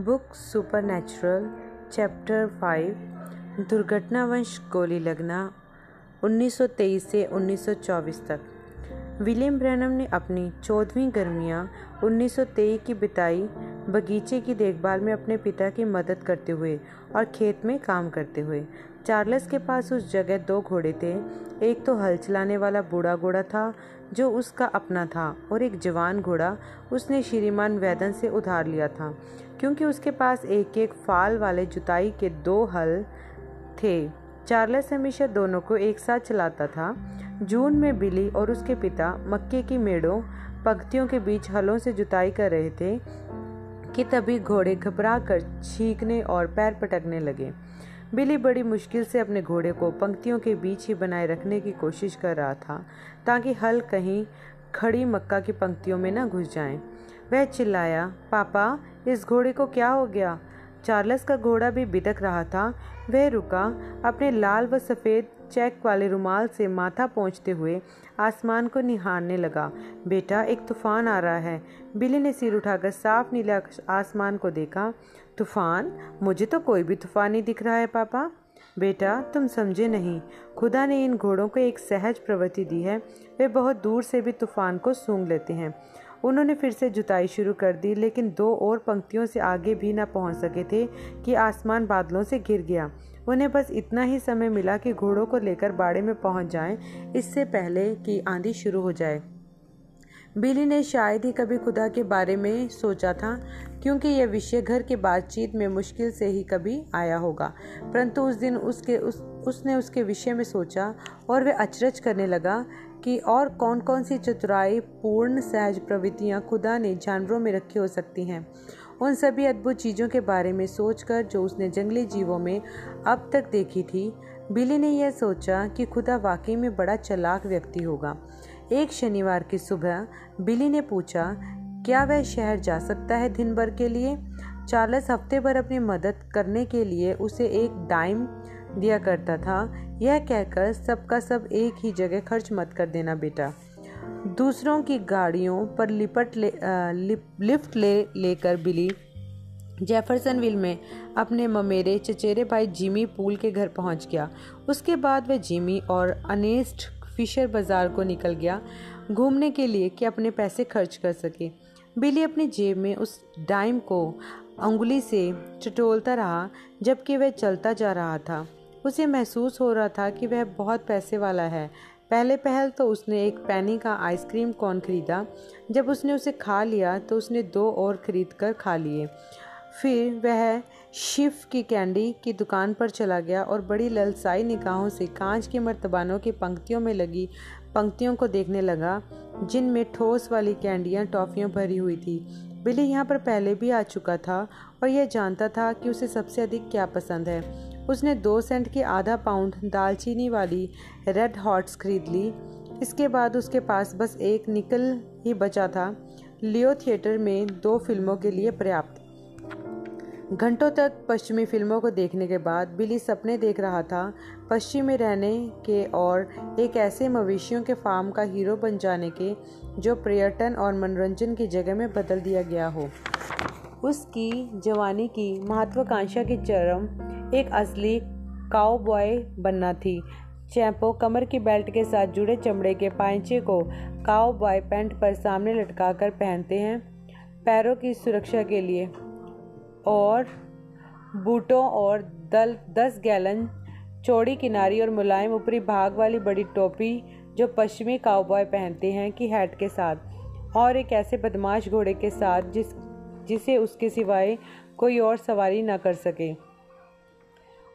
Book supernatural chapter five, दुर्घटनावंश गोली लगना 1923 से 1924 तक। विलियम ब्रैनम ने अपनी चौदहवीं गर्मियाँ 1923 की बिताई बगीचे की देखभाल में अपने पिता की मदद करते हुए और खेत में काम करते हुए चार्ल्स के पास उस जगह दो घोड़े थे। एक तो हल चलाने वाला बूढ़ा घोड़ा था, जो उसका अपना था, और एक जवान घोड़ा उसने श्रीमान वैदन से उधार लिया था, क्योंकि उसके पास एक एक फाल वाले जुताई के दो हल थे। चार्ल्स हमेशा दोनों को एक साथ चलाता था। जून में बिली और उसके पिता मक्के की मेड़ों पंक्तियों के बीच हलों से जुताई कर रहे थे, कि तभी घोड़े घबरा कर छींकने और पैर पटकने लगे। बिली बड़ी मुश्किल से अपने घोड़े को पंक्तियों के बीच ही बनाए रखने की कोशिश कर रहा था, ताकि हल कहीं खड़ी मक्का की पंक्तियों में न घुस जाएँ। वह चिल्लाया, पापा, इस घोड़े को क्या हो गया? चार्ल्स का घोड़ा भी बिदक रहा था। वह रुका, अपने लाल व सफ़ेद चेक वाले रुमाल से माथा पहुँचते हुए आसमान को निहारने लगा। बेटा, एक तूफ़ान आ रहा है। बिली ने सिर उठाकर साफ़ नीला आसमान को देखा। तूफ़ान? मुझे तो कोई भी तूफ़ान नहीं दिख रहा है, पापा। बेटा, तुम समझे नहीं। खुदा ने इन घोड़ों को एक सहज प्रवृत्ति दी है। वे बहुत दूर से भी तूफ़ान को सूंघ लेते हैं। उन्होंने फिर से जुताई शुरू कर दी, लेकिन दो और पंक्तियों से आगे भी ना पहुँच सके थे कि आसमान बादलों से घिर गया। उन्हें बस इतना ही समय मिला कि घोड़ों को लेकर बाड़े में पहुँच जाएँ। इससे पहले कि आंधी शुरू हो जाए। बिली ने शायद ही कभी खुदा के बारे में सोचा था, क्योंकि यह विषय घर की बातचीत में मुश्किल से ही कभी आया होगा। परंतु उस दिन उसके उस, उसने उसके विषय में सोचा और वह अचरज करने लगा कि और कौन कौन सी चतुराई, पूर्ण, सहज प्रवृत्तियाँ खुदा ने जानवरों में रखी हो सकती हैं। उन सभी अद्भुत चीज़ों के बारे में सोचकर जो उसने जंगली जीवों में अब तक देखी थी, बिली ने यह सोचा कि खुदा वाकई में बड़ा चलाक व्यक्ति होगा। एक शनिवार की सुबह बिली ने पूछा क्या वह शहर जा सकता है दिन भर के लिए? चार्ल्स हफ़्ते भर अपनी मदद करने के लिए उसे एक डाइम दिया करता था। यह कहकर सबका सब एक ही जगह खर्च मत कर देना बेटा। दूसरों की गाड़ियों पर लिपट ले आ, लिप, लिफ्ट ले लेकर बिली जेफरसनविल में अपने ममेरे चचेरे भाई जिमी पूल के घर पहुँच गया। उसके बाद वह जिमी और अनेस्ट फिशर बाज़ार को निकल गया, घूमने के लिए कि अपने पैसे खर्च कर सके। बिली अपनी जेब में उस डाइम को उंगली से चटोलता रहा, जबकि वह चलता जा रहा था। उसे महसूस हो रहा था कि वह बहुत पैसे वाला है। पहले पहल तो उसने एक पैनी का आइसक्रीम कॉर्न खरीदा। जब उसने उसे खा लिया तो उसने दो और खरीद कर खा लिए। फिर वह शिफ की कैंडी की दुकान पर चला गया और बड़ी ललसाई निगाहों से कांच के मर्तबानों की पंक्तियों में लगी, पंक्तियों को देखने लगा, जिनमें ठोस वाली कैंडियाँ टॉफ़ियों भरी हुई थी। बिली यहाँ पर पहले भी आ चुका था और यह जानता था कि उसे सबसे अधिक क्या पसंद है। उसने दो सेंट की आधा पाउंड दालचीनी वाली रेड हॉट्स खरीद ली। इसके बाद उसके पास बस एक निकल ही बचा था। लियो थिएटर में दो फ़िल्मों के लिए पर्याप्त। घंटों तक पश्चिमी फ़िल्मों को देखने के बाद बिली सपने देख रहा था पश्चिम में रहने के और एक ऐसे मवेशियों के फार्म का हीरो बन जाने के जो पर्यटन और मनोरंजन की जगह में बदल दिया गया हो। उसकी जवानी की महत्वाकांक्षा की चरम एक असली काउ बॉय बनना थी। चैंपो कमर की बेल्ट के साथ जुड़े चमड़े के पाइचे को काउ बॉय पैंट पर सामने लटकाकर पहनते हैं, पैरों की सुरक्षा के लिए। और बूटों और दल, दस गैलन चौड़ी किनारी और मुलायम ऊपरी भाग वाली बड़ी टोपी जो पश्चिमी काउबॉय पहनते हैं कि हैट के साथ। और एक ऐसे बदमाश घोड़े के साथ जिस, जिसे उसके सिवाय कोई और सवारी न कर सके।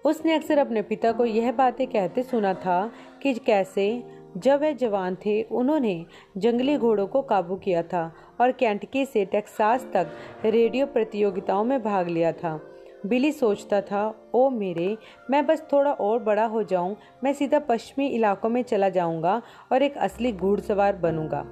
उसने अक्सर अपने पिता को यह बातें कहते सुना था कि कैसे जब वह जवान थे, उन्होंने जंगली घोड़ों को काबू किया था और कैंटकी से टेक्सास तक रेडियो प्रतियोगिताओं में भाग लिया था। बिली सोचता था, ओ मेरे, मैं बस थोड़ा और बड़ा हो जाऊँ, मैं सीधा पश्चिमी इलाकों में चला जाऊँगा और एक असली घुड़सवार बनूँगा।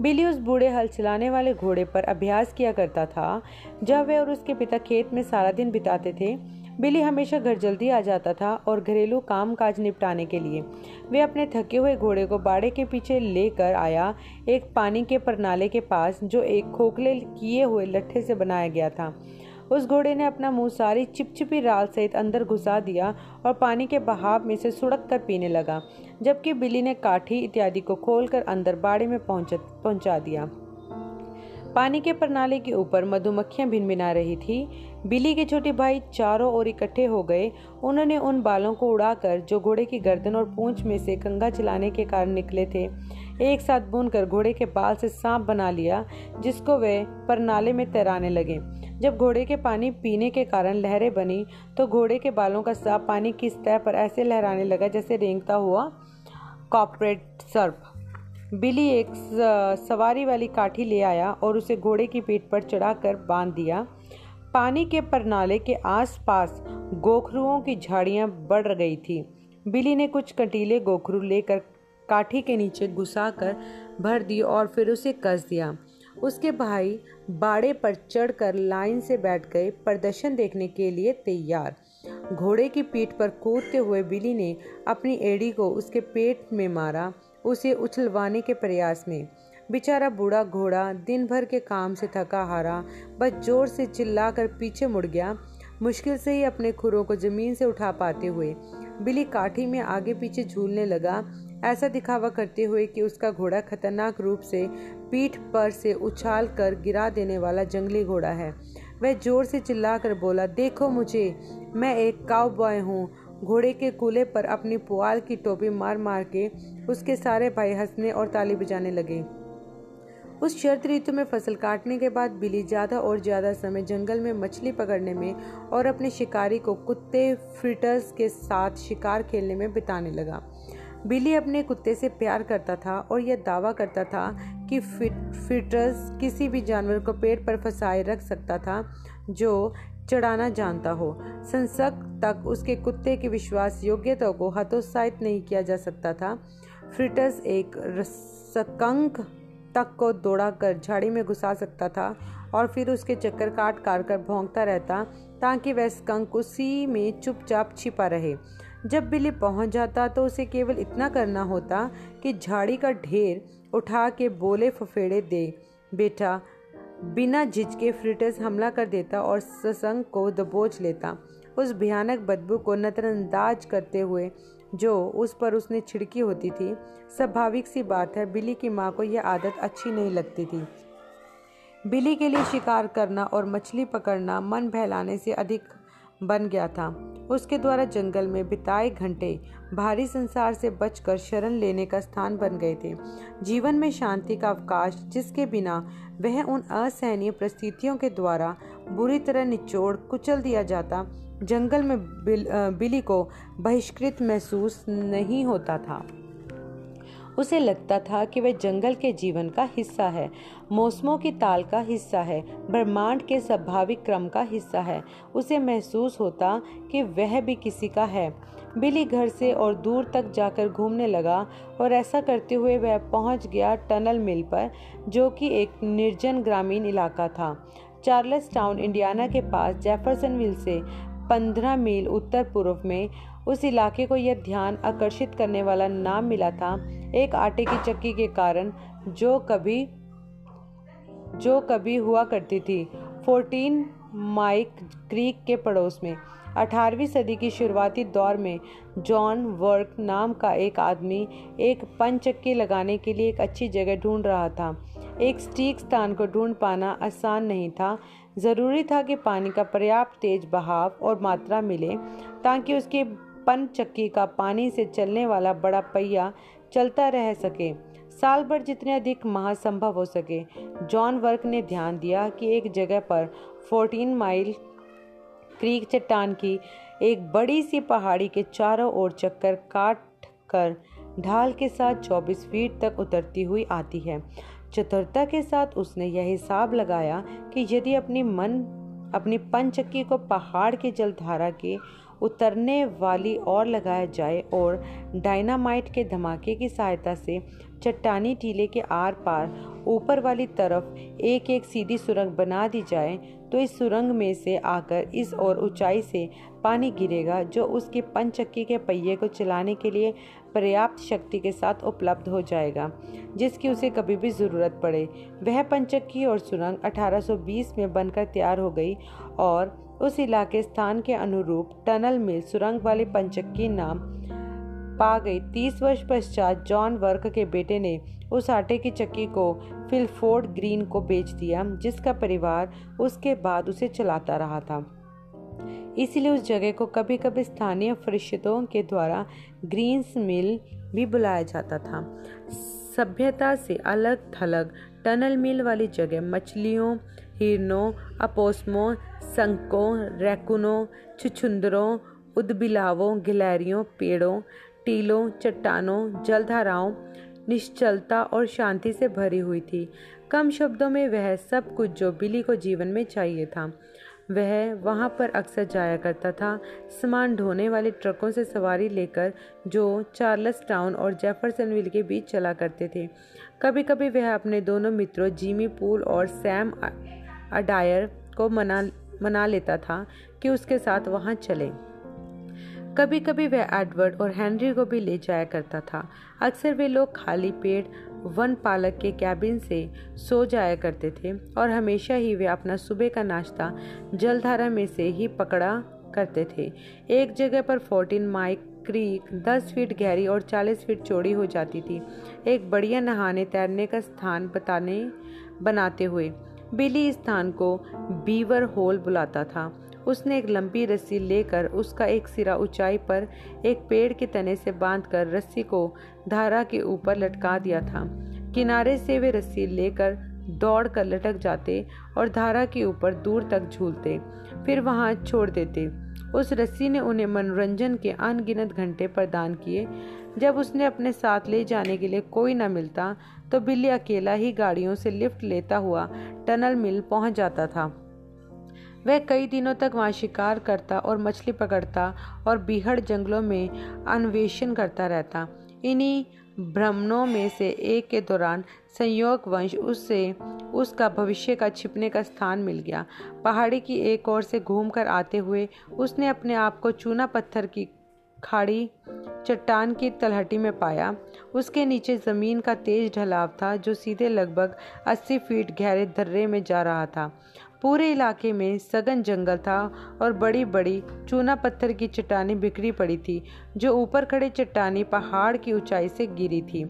बिली उस बूढ़े हल चलाने वाले घोड़े पर अभ्यास किया करता था, जब वह और उसके पिता खेत में सारा दिन बिताते थे। बिली हमेशा घर जल्दी आ जाता था और घरेलू काम काज निपटाने के लिए। वे अपने थके हुए घोड़े को बाड़े के पीछे लेकर आया, एक पानी के परनाले के पास जो एक खोखले किए हुए लट्ठे से बनाया गया था। उस घोड़े ने अपना मुँह सारी चिपचिपी राल सहित अंदर घुसा दिया और पानी के बहाव में से सुड़क कर पीने लगा, जबकि बिल्ली ने काठी इत्यादि को खोलकर अंदर बाड़े में पहुँचा दिया। पानी के प्रणाली के ऊपर मधुमक्खियाँ भिनभिना रही थी। बिली के छोटे भाई चारों ओर इकट्ठे हो गए। उन्होंने उन बालों को उड़ाकर जो घोड़े की गर्दन और पूंछ में से कंगा चलाने के कारण निकले थे, एक साथ बुनकर घोड़े के बाल से सांप बना लिया, जिसको वे परनाले में तैराने लगे। जब घोड़े के पानी पीने के कारण लहरें बनी तो घोड़े के बालों का सांप पानी की सतह पर ऐसे लहराने लगा जैसे रेंगता हुआ कॉपरेट सर्प बिली एक सवारी वाली काठी ले आया और उसे घोड़े की पीठ पर चढ़ाकर बाँध दिया। पानी के परनाले के आसपास गोखरुओं की झाड़ियाँ बढ़ गई थी। बिली ने कुछ कटीले गोखरू लेकर काठी के नीचे घुसाकर भर दी और फिर उसे कस दिया। उसके भाई बाड़े पर चढ़कर लाइन से बैठ गए, प्रदर्शन देखने के लिए तैयार। घोड़े की पीठ पर कूदते हुए बिली ने अपनी एड़ी को उसके पेट में मारा। उसे उछलवाने के प्रयास में। बेचारा बूढ़ा घोड़ा दिन भर के काम से थका हारा, बस ज़ोर से चिल्लाकर पीछे मुड़ गया। मुश्किल से ही अपने खुरों को ज़मीन से उठा पाते हुए, बिली काठी में आगे पीछे झूलने लगा। ऐसा दिखावा करते हुए कि उसका घोड़ा खतरनाक रूप से पीठ पर से उछाल कर गिरा देने वाला जंगली घोड़ा है। वह ज़ोर से चिल्लाकर बोला, देखो मुझे, मैं एक काउ बॉय हूँ घोड़े के कूले पर अपनी पुआल की टोपी मार मार के उसके सारे भाई हंसने और ताली बजाने लगे। उस शरद ऋतु में फ़सल काटने के बाद बिली ज़्यादा और ज़्यादा समय जंगल में मछली पकड़ने में और अपने शिकारी को कुत्ते फ्रिटर्स के साथ शिकार खेलने में बिताने लगा। बिली अपने कुत्ते से प्यार करता था और यह दावा करता था कि फिट फिटर्स किसी भी जानवर को पेड़ पर फंसाए रख सकता था, जो चढ़ाना जानता हो। संसक तक उसके कुत्ते की विश्वास योग्यता को हतोत्साहित नहीं किया जा सकता था। फ्रिटस एक सकंक तक को दौड़ा कर झाड़ी में घुसा सकता था और फिर उसके चक्कर काट काट कर भोंगता रहता ताकि वह स्कंक उसी में चुपचाप छिपा रहे। जब बिल्ली पहुँच जाता तो उसे केवल इतना करना होता कि झाड़ी का ढेर उठा के बोले फफेड़े दे, बेटा बिना झिझके फ्रिटस हमला कर देता और ससंग को दबोच लेता। उस भयानक बदबू को नजरअंदाज करते हुए, जो उस पर उसने छिड़की होती थी, स्वाभाविक सी बात है बिली की माँ को यह आदत अच्छी नहीं लगती थी। बिली के लिए शिकार करना और मछली पकड़ना मन बहलाने से अधिक बन गया था। उसके द्वारा जंगल में बिताए घंटे भारी संसार से बचकर शरण लेने का स्थान बन गए थे। जीवन में शांति का अवकाश जिसके बिना वह उन असहनीय परिस्थितियों के द्वारा बुरी तरह निचोड़ कुचल दिया जाता जंगल में बिल, बिली को बहिष्कृत महसूस नहीं होता था। उसे लगता था कि वह जंगल के जीवन का हिस्सा है, मौसमों की ताल का हिस्सा है, ब्रह्मांड के स्वाभाविक क्रम का हिस्सा है। उसे महसूस होता कि वह भी किसी का है। बिली घर से और दूर तक जाकर घूमने लगा और ऐसा करते हुए वह पहुँच गया टनल मिल पर, जो कि एक निर्जन ग्रामीण इलाका था। चार्ल्स टाउन, इंडियाना के पास जेफरसनविल से पंद्रह मील उत्तर पूर्व में उस इलाके को यह ध्यान आकर्षित करने वाला नाम मिला था एक आटे की चक्की के कारण, जो कभी जो कभी हुआ करती थी। फोर्टीन माइक क्रीक के पड़ोस में 18वीं सदी की शुरुआती दौर में, जॉन वर्क नाम का एक आदमी एक पंचक्की लगाने के लिए एक अच्छी जगह ढूंढ रहा था। एक स्टीक स्थान को ढूंढ पाना आसान नहीं था। ज़रूरी था कि पानी का पर्याप्त तेज बहाव और मात्रा मिले, ताकि उसके पन चक्की का पानी से चलने वाला बड़ा पहिया चलता रह सके। साल भर जितने अधिक माह संभव हो सके। जॉन वर्क ने ध्यान दिया कि एक जगह पर 14 माइल क्रीक चट्टान की एक बड़ी सी पहाड़ी के चारों ओर चक्कर काट कर ढाल के साथ 24 फीट तक उतरती हुई आती है। चतुरता के साथ उसने यह हिसाब लगाया कि यदि अपनी मन, अपनी पंचक्की को पहाड़ की जलधारा के उतरने वाली और लगाया जाए और डायनामाइट के धमाके की सहायता से चट्टानी टीले के आर पार ऊपर वाली तरफ़ एक एक सीधी सुरंग बना दी जाए तो इस सुरंग में से आकर इस और ऊंचाई से पानी गिरेगा, जो उसके पंचक्की के पहिए को चलाने के लिए पर्याप्त शक्ति के साथ उपलब्ध हो जाएगा, जिसकी उसे कभी भी ज़रूरत पड़े। वह पंचक्की और सुरंग 1820 में बनकर तैयार हो गई और उस इलाके स्थान के अनुरूप टनल मिल सुरंग वाली पंचक्की नाम पा गई। तीस वर्ष पश्चात जॉन वर्क के बेटे ने उस आटे की चक्की को फिलफोर्ड ग्रीन को बेच दिया, जिसका परिवार उसके बाद उसे चलाता रहा था। इसलिए उस जगह को कभी कभी स्थानीय फरिश्तों के द्वारा ग्रीन्स मिल भी बुलाया जाता था। सभ्यता से अलग थलग टनल मिल वाली जगह मछलियों हिरनों अपोस्मों संकों, रैकुनों, छुछुंदरों, उदबिलावों, गिलहरियों, पेड़ों, टीलों, चट्टानों, जलधाराओं, निश्चलता और शांति से भरी हुई थी। कम शब्दों में वह सब कुछ जो बिली को जीवन में चाहिए था, वह वहाँ पर अक्सर जाया करता था। सामान ढोने वाले ट्रकों से सवारी लेकर जो चार्लस टाउन और जेफरसनविल के बीच चला करते थे। कभी कभी वह अपने दोनों मित्रों जिमी पूल और सैम अडायर को मना मना लेता था कि उसके साथ वहाँ चले। कभी कभी वह एडवर्ड और हेनरी को भी ले जाया करता था। अक्सर वे लोग खाली पेट वन पालक के कैबिन से सो जाया करते थे और हमेशा ही वे अपना सुबह का नाश्ता जलधारा में से ही पकड़ा करते थे। एक जगह पर फोर्टीन माइक क्रीक दस फीट गहरी और चालीस फीट चौड़ी हो जाती थी। एक बढ़िया नहाने तैरने का स्थान बताने, बनाते हुए। बिली स्थान को बीवर होल बुलाता था। उसने एक लंबी रस्सी लेकर उसका एक सिरा ऊंचाई पर एक पेड़ के तने से बांधकर रस्सी को धारा के ऊपर लटका दिया था। किनारे से वे रस्सी लेकर दौड़ कर लटक जाते और धारा के ऊपर दूर तक झूलते, फिर वहाँ छोड़ देते। उस रस्सी ने उन्हें मनोरंजन के अनगिनत घंटे प्रदान किए। जब उसने अपने साथ ले जाने के लिए कोई न मिलता तो बिल्ली अकेला ही गाड़ियों से लिफ्ट लेता हुआ टनल मिल पहुँच जाता था। वह कई दिनों तक वहाँ शिकार करता और मछली पकड़ता और बीहड़ जंगलों में अन्वेषण करता रहता। इन्हीं भ्रमणों में से एक के दौरान संयोग वंश उससे उसका भविष्य का छिपने का स्थान मिल गया। पहाड़ी की एक ओर से घूमकर आते हुए उसने अपने आप को चूना पत्थर की खाड़ी चट्टान की तलहटी में पाया। उसके नीचे ज़मीन का तेज ढलाव था, जो सीधे लगभग 80 फीट गहरे दर्रे में जा रहा था। पूरे इलाके में सघन जंगल था और बड़ी बड़ी चूना पत्थर की चट्टानें बिखरी पड़ी थी, जो ऊपर खड़े चट्टानी पहाड़ की ऊंचाई से गिरी थी।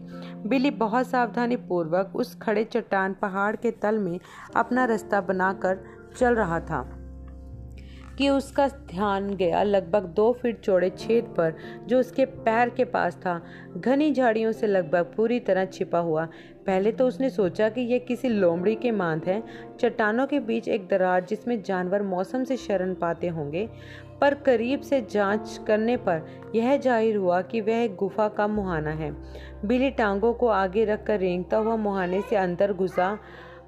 बिली बहुत सावधानी पूर्वक उस खड़े चट्टान पहाड़ के तल में अपना रास्ता बनाकर चल रहा था। कि उसका ध्यान गया लगभग दो फीट चौड़े छेद पर, जो उसके पैर के पास था। घनी झाड़ियों से लगभग पूरी तरह छिपा हुआ। पहले तो उसने सोचा कि यह किसी लोमड़ी के मांद है। चट्टानों के बीच एक दरार जिसमें जानवर मौसम से शरण पाते होंगे। पर करीब से जाँच करने पर यह ज़ाहिर हुआ कि वह गुफा का मुहाना है। बिली टांगों को आगे रखकर रेंगता हुआ मुहाने से अंदर घुसा।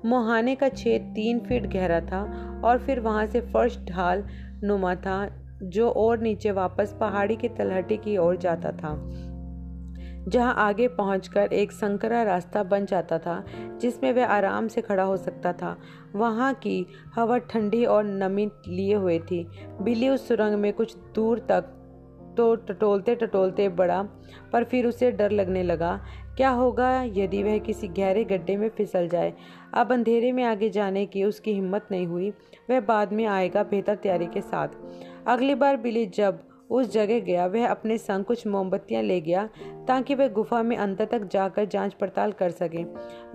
मुहाने का छेद तीन फीट गहरा था और फिर वहाँ से फर्श ढाल नुमा था, जो और नीचे वापस पहाड़ी की तलहटी की ओर जाता था, जहाँ आगे पहुंचकर एक संकरा रास्ता बन जाता था, जिसमें वह आराम से खड़ा हो सकता था। वहाँ की हवा ठंडी और नमी लिए हुए थी। बिल्ली उस सुरंग में कुछ दूर तक तो टटोलते टटोलते बढ़ा, पर फिर उसे डर लगने लगा, क्या होगा यदि वह किसी गहरे गड्ढे में फिसल जाए? अब अंधेरे में आगे जाने की उसकी हिम्मत नहीं हुई। वह बाद में आएगा बेहतर तैयारी के साथ। अगली बार बिली जब उस जगह गया, वह अपने संग कुछ मोमबत्तियाँ ले गया ताकि वह गुफा में अंत तक जाकर जाँच पड़ताल कर सके।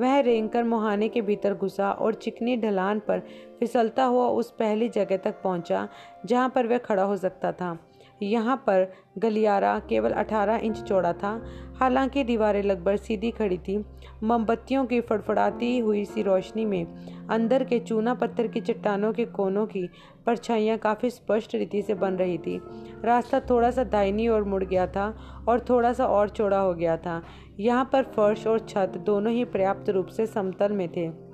वह रेंगकर मुहाने के भीतर घुसा और चिकनी ढलान पर फिसलता हुआ उस पहली जगह तक पहुँचा, जहाँ पर वह खड़ा हो सकता था। यहाँ पर गलियारा केवल 18 इंच चौड़ा था। हालाँकि दीवारें लगभग सीधी खड़ी थी। मोमबत्तियों की फड़फड़ाती हुई सी रोशनी में अंदर के चूना पत्थर की चट्टानों के कोनों की परछाइयाँ काफ़ी स्पष्ट रीति से बन रही थी। रास्ता थोड़ा सा दाहिनी ओर मुड़ गया था और थोड़ा सा और चौड़ा हो गया था। यहाँ पर फर्श और छत दोनों ही पर्याप्त रूप से समतल में थे।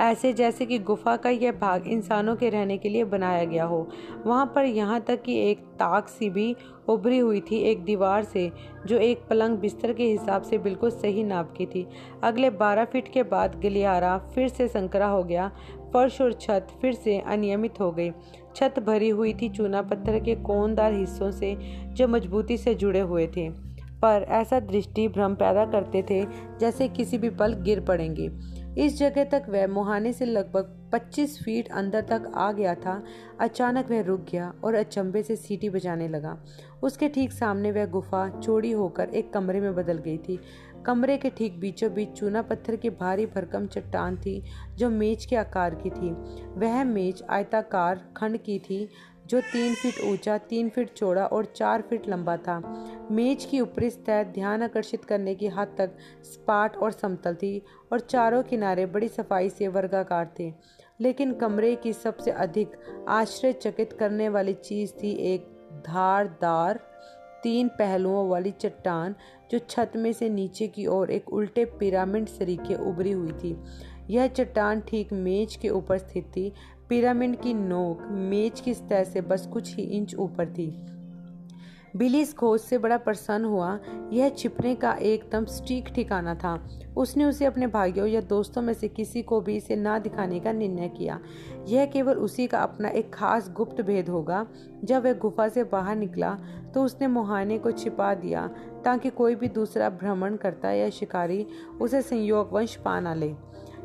ऐसे जैसे कि गुफा का यह भाग इंसानों के रहने के लिए बनाया गया हो। वहाँ पर यहाँ तक कि एक ताक सी भी उभरी हुई थी एक दीवार से, जो एक पलंग बिस्तर के हिसाब से बिल्कुल सही नाप की थी। अगले बारह फीट के बाद गलियारा फिर से संकरा हो गया, फर्श और छत फिर से अनियमित हो गई। छत भरी हुई थी चूना पत्थर के कोनदार हिस्सों से, जो मजबूती से जुड़े हुए थे। पर ऐसा दृष्टि भ्रम पैदा करते थे, जैसे किसी भी पल गिर पड़ेंगे। इस जगह तक वह मुहाने से लगभग 25 फीट अंदर तक आ गया था। अचानक वह रुक गया और अचंभे से सीटी बजाने लगा। उसके ठीक सामने वह गुफा चौड़ी होकर एक कमरे में बदल गई थी। कमरे के ठीक बीचों बीच चूना पत्थर की भारी भरकम चट्टान थी जो मेज के आकार की थी। वह मेज आयताकार खंड की थी। जो तीन फीट ऊँचा, तीन फीट चौड़ा और चार फीट लंबा था। मेज की ऊपरी सतह ध्यान आकर्षित करने की हद तक स्पाट और समतल थी और चारों किनारे बड़ी सफ़ाई से वर्गाकार थे। लेकिन कमरे की सबसे अधिक आश्चर्यचकित करने वाली चीज़ थी एक धारदार, तीन पहलुओं वाली चट्टान, जो छत में से नीचे की ओर एक उल्टे पिरामिड सरीखे उभरी हुई थी। यह चट्टान ठीक मेज के ऊपर स्थित थी पिरामिड की नोक मेज की सतह से बस कुछ ही इंच ऊपर थी। बिली इस खोज से बड़ा प्रसन्न हुआ। यह छिपने का एकदम स्टीक ठिकाना था। उसने उसे अपने भाइयों या दोस्तों में से किसी को भी इसे ना दिखाने का निर्णय किया। यह केवल उसी का अपना एक खास गुप्त भेद होगा। जब वह गुफा से बाहर निकला तो उसने मुहाने को छिपा दिया ताकि कोई भी दूसरा भ्रमण करता या शिकारी उसे संयोगवंश पा ना ले।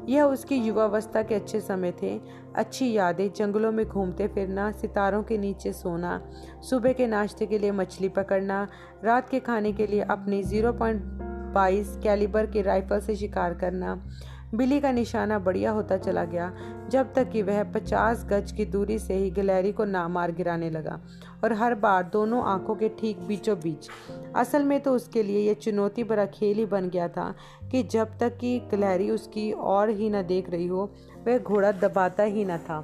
यह उसकी युवावस्था के अच्छे समय थे। अच्छी यादें, जंगलों में घूमते फिरना, सितारों के नीचे सोना, सुबह के नाश्ते के लिए मछली पकड़ना, रात के खाने के लिए अपनी ज़ीरो पॉइंट बाईस कैलिबर के राइफल से शिकार करना बिली का निशाना बढ़िया होता चला गया, जब तक कि वह पचास गज की दूरी से ही गलहरी को ना मार गिराने लगा और हर बार दोनों आँखों के ठीक बीचों बीच असल में तो उसके लिए यह चुनौती भरा खेल ही बन गया था कि जब तक कि गलहरी उसकी और ही ना देख रही हो, वह घोड़ा दबाता ही न था।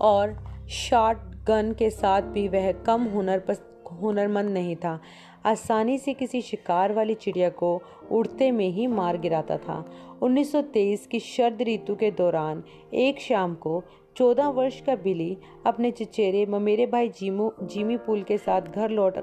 और शॉर्ट गन के साथ भी वह कम हुनर पर हुनरमंद नहीं था। आसानी से किसी शिकार वाली चिड़िया को उड़ते में ही मार गिराता था। 1923 की शरद ऋतु के दौरान एक शाम को चौदह वर्ष का बिली अपने चचेरे ममेरे भाई जीमू, जीमी पुल के साथ घर लौट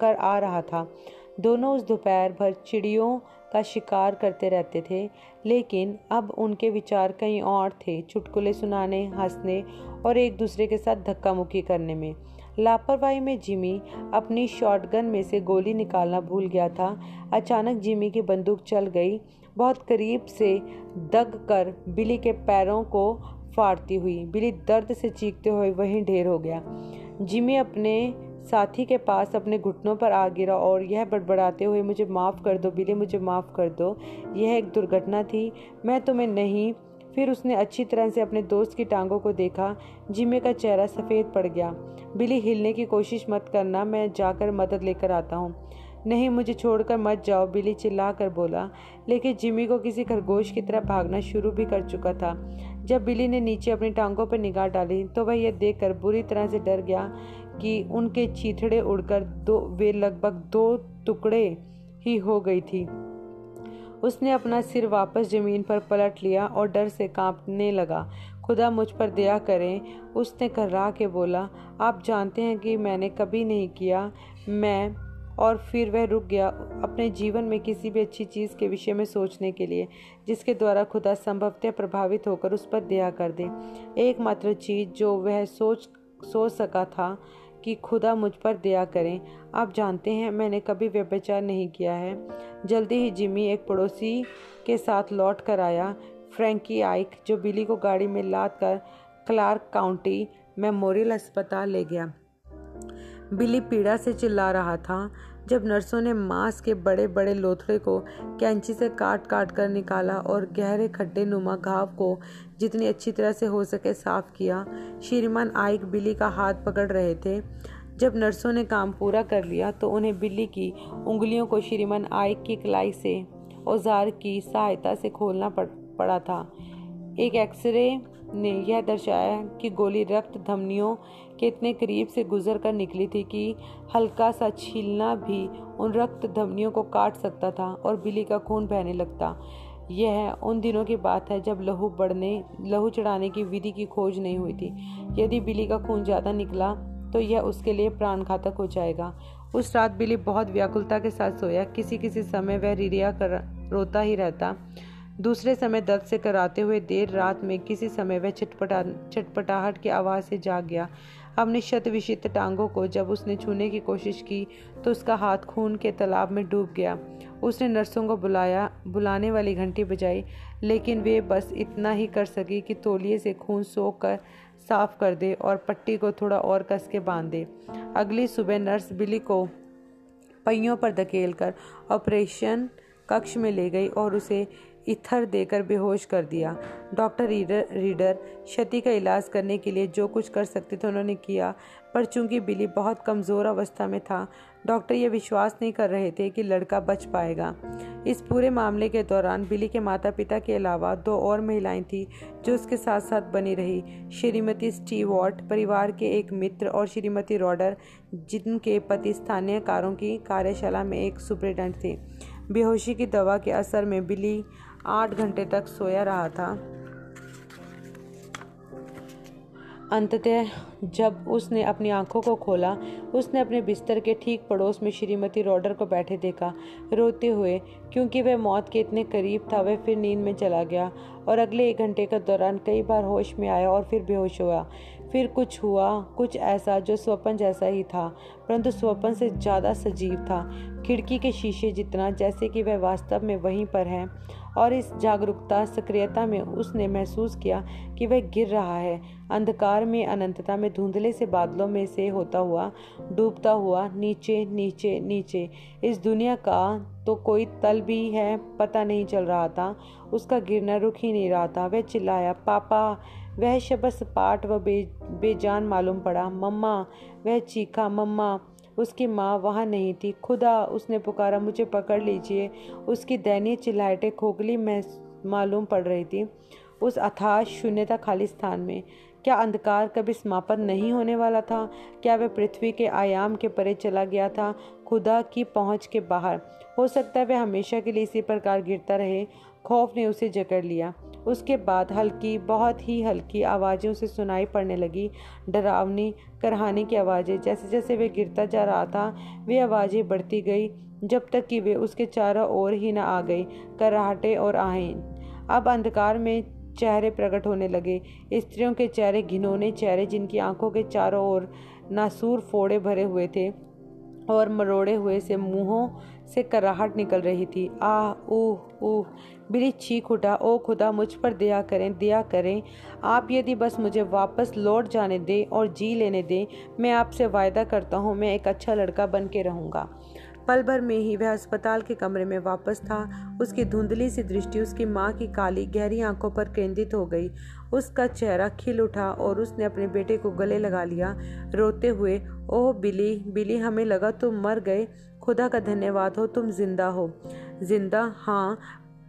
कर आ रहा था। दोनों उस दोपहर भर चिड़ियों का शिकार करते रहते थे, लेकिन अब उनके विचार कहीं और थे, चुटकुले सुनाने, हंसने और एक दूसरे के साथ धक्का मुक्की करने में। लापरवाही में जिमी अपनी शॉटगन में से गोली निकालना भूल गया था। अचानक जिमी की बंदूक चल गई बहुत करीब से दग कर बिली के पैरों को फाड़ती हुई, बिली दर्द से चीखते हुए वहीं ढेर हो गया। जिमी अपने साथी के पास अपने घुटनों पर आ गिरा और यह बड़बड़ाते हुए, मुझे माफ़ कर दो बिली, मुझे माफ़ कर दो। यह एक दुर्घटना थी। मैं तुम्हें नहीं। फिर उसने अच्छी तरह से अपने दोस्त की टांगों को देखा। जिमे का चेहरा सफ़ेद पड़ गया। बिली, हिलने की कोशिश मत करना। मैं जाकर मदद लेकर आता हूँ। नहीं, मुझे छोड़कर मत जाओ बिली चिल्ला कर बोला। लेकिन जिमी को किसी खरगोश की तरह भागना शुरू भी कर चुका था। जब बिली ने नीचे अपनी टांगों पर निगाह डाली तो वह यह देखकर बुरी तरह से डर गया कि उनके चीथड़े उड़कर दो, वे लगभग दो टुकड़े ही हो गई थी। उसने अपना सिर वापस ज़मीन पर पलट लिया और डर से कांपने लगा। खुदा मुझ पर दया करें, उसने कर्रा के बोला, आप जानते हैं कि मैंने कभी नहीं किया। मैं और फिर वह रुक गया अपने जीवन में किसी भी अच्छी चीज़ के विषय में सोचने के लिए, जिसके द्वारा खुदा संभवतः प्रभावित होकर उस पर दया कर दे। एकमात्र चीज़ जो वह सोच सोच सका था कि खुदा मुझ पर दया करें। आप जानते हैं, मैंने कभी व्यभिचार नहीं किया है। जल्दी ही जिमी एक पड़ोसी के साथ लौट कर आया, फ्रैंकी आइक, जो बिली को गाड़ी में लाद कर क्लार्क काउंटी मेमोरियल अस्पताल ले गया। बिली पीड़ा से चिल्ला रहा था, जब नर्सों ने मांस के बड़े बड़े लोथड़े को कैंची से काट काट कर निकाला और गहरे खड्डे नुमा घाव को जितनी अच्छी तरह से हो सके साफ़ किया। श्रीमान आइक बिली का हाथ पकड़ रहे थे। जब नर्सों ने काम पूरा कर लिया तो उन्हें बिल्ली की उंगलियों को श्रीमान आइक की कलाई से औज़ार की सहायता से खोलना पड़, पड़ा था। एक एक्सरे ने यह दर्शाया कि गोली रक्त धमनियों के इतने करीब से गुजर कर निकली थी कि हल्का सा छीलना भी उन रक्त धमनियों को काट सकता था और बिली का खून बहने लगता। यह उन दिनों की बात है जब लहू बढ़ने, लहू चढ़ाने की विधि की खोज नहीं हुई थी। यदि बिली का खून ज़्यादा निकला तो यह उसके लिए प्राण घातक हो जाएगा। उस रात बिली बहुत व्याकुलता के साथ सोया। किसी किसी समय वह रिरिया कर रोता ही रहता। दूसरे समय दर्द से कराते हुए देर रात में किसी समय वह छटपटा, छटपटाहट की आवाज़ से जाग गया। अपनी शत विशित टांगों को जब उसने छूने की कोशिश की तो उसका हाथ खून के तालाब में डूब गया। उसने नर्सों को बुलाया, बुलाने वाली घंटी बजाई, लेकिन वे बस इतना ही कर सकी कि तोलिए से खून सोख कर साफ़ कर दे और पट्टी को थोड़ा और कस के बाँध। दे अगली सुबह नर्स बिली को पहियों पर धकेल कर ऑपरेशन कक्ष में ले गई और उसे इथर देकर बेहोश कर दिया। डॉक्टर रीडर रीडर, क्षति का इलाज करने के लिए जो कुछ कर सकते थे उन्होंने किया, पर चूँकि बिली बहुत कमज़ोर अवस्था में था, डॉक्टर ये विश्वास नहीं कर रहे थे कि लड़का बच पाएगा। इस पूरे मामले के दौरान बिली के माता पिता के अलावा दो और महिलाएँ थीं, जो उसके साथ साथ बनी रही। श्रीमती स्टीवॉट परिवार के एक मित्र और श्रीमती रॉडर, जिनके पति स्थानीय कारों की कार्यशाला में एक सुप्रिटेंडेंट थे। बेहोशी की दवा के असर में बिली आठ घंटे तक सोया रहा था। अंततः जब उसने अपनी आँखों को खोला, उसने अपने बिस्तर के ठीक पड़ोस में श्रीमती रॉडर को बैठे देखा। रोते हुए, क्योंकि वह मौत के इतने करीब था, वह फिर नींद में चला गया और अगले एक घंटे के दौरान कई बार होश में आया और फिर बेहोश हुआ। फिर कुछ हुआ, कुछ ऐसा जो स्वप्न जैसा ही था, परंतु स्वप्न से ज़्यादा सजीव था। खिड़की के शीशे जितना, जैसे कि वह वास्तव में वहीं पर है और इस जागरूकता, सक्रियता में उसने महसूस किया कि वह गिर रहा है। अंधकार में, अनंतता में, धुंधले से, बादलों में से होता हुआ, डूबता हुआ, नीचे नीचे नीचे। इस दुनिया का तो कोई तल भी है, पता नहीं चल रहा था। उसका गिरना रुक ही नहीं रहा था। वह चिल्लाया, पापा! वह शब्द सपाट व बे, बेजान मालूम पड़ा। मम्मा! वह चीखा, मम्मा! उसकी माँ वहाँ नहीं थी। खुदा, उसने पुकारा, मुझे पकड़ लीजिए। उसकी दैनीय चिल्लाहटें खोखली मालूम पड़ रही थी। उस अथाश शून्यता खाली स्थान में। क्या अंधकार कभी समापन नहीं होने वाला था? क्या वह पृथ्वी के आयाम के परे चला गया था? खुदा की पहुँच के बाहर। हो सकता है वह हमेशा के लिए इसी प्रकार गिरता रहे। खौफ ने उसे जकड़ लिया। उसके बाद हल्की, बहुत ही हल्की आवाज़ें उसे सुनाई पड़ने लगी। डरावनी करहाने की आवाज़ें जैसे जैसे वे गिरता जा रहा था, वे आवाज़ें बढ़ती गई, जब तक कि वे उसके चारों ओर ही न आ गई, कराहटे और आहें अब अंधकार में चेहरे प्रकट होने लगे। स्त्रियों के चेहरे, घिनौने चेहरे, जिनकी आँखों के चारों ओर नासूर फोड़े भरे हुए थे और मरोड़े हुए से मुंहों से कराहट निकल रही थी। आह ऊह ऊह बिली चीख उठा, ओ खुदा, मुझ पर दया करें दया करें। आप यदि बस मुझे वापस लौट जाने दें और जी लेने दें, मैं आपसे वायदा करता हूँ, मैं एक अच्छा लड़का बन के रहूँगा। पल भर में ही वह अस्पताल के कमरे में वापस था। उसकी धुंधली सी दृष्टि, उसकी माँ की काली, गहरी आँखों पर केंद्रित हो गई। उसका चेहरा खिल उठा और उसने अपने बेटे को गले लगा लिया। रोते हुए, ओह, बिली बिली, हमें लगा तुम मर गए। खुदा का धन्यवाद हो, तुम ज़िंदा हो। ज़िंदा? हाँ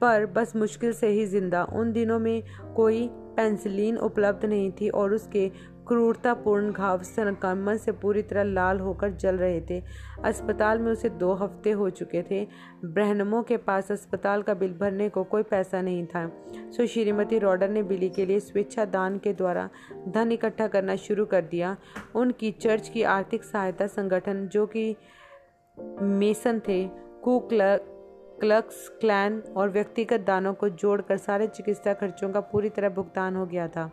पर बस मुश्किल से ही ज़िंदा। उन दिनों में कोई पेंसिलीन उपलब्ध नहीं थी और उसके क्रूरतापूर्ण घाव संक्रमण से पूरी तरह लाल होकर जल रहे थे। अस्पताल में उसे दो हफ़्ते हो चुके थे। ब्रहनमों के पास अस्पताल का बिल भरने को कोई पैसा नहीं था। सो श्रीमती रॉडर ने बिली के लिए स्वेच्छा दान के द्वारा धन इकट्ठा करना शुरू कर दिया। उनकी चर्च की आर्थिक सहायता संगठन जो कि मेसन थे कू क्लक्स क्लैन और व्यक्तिगत दानों को जोड़कर सारे चिकित्सा खर्चों का पूरी तरह भुगतान हो गया था।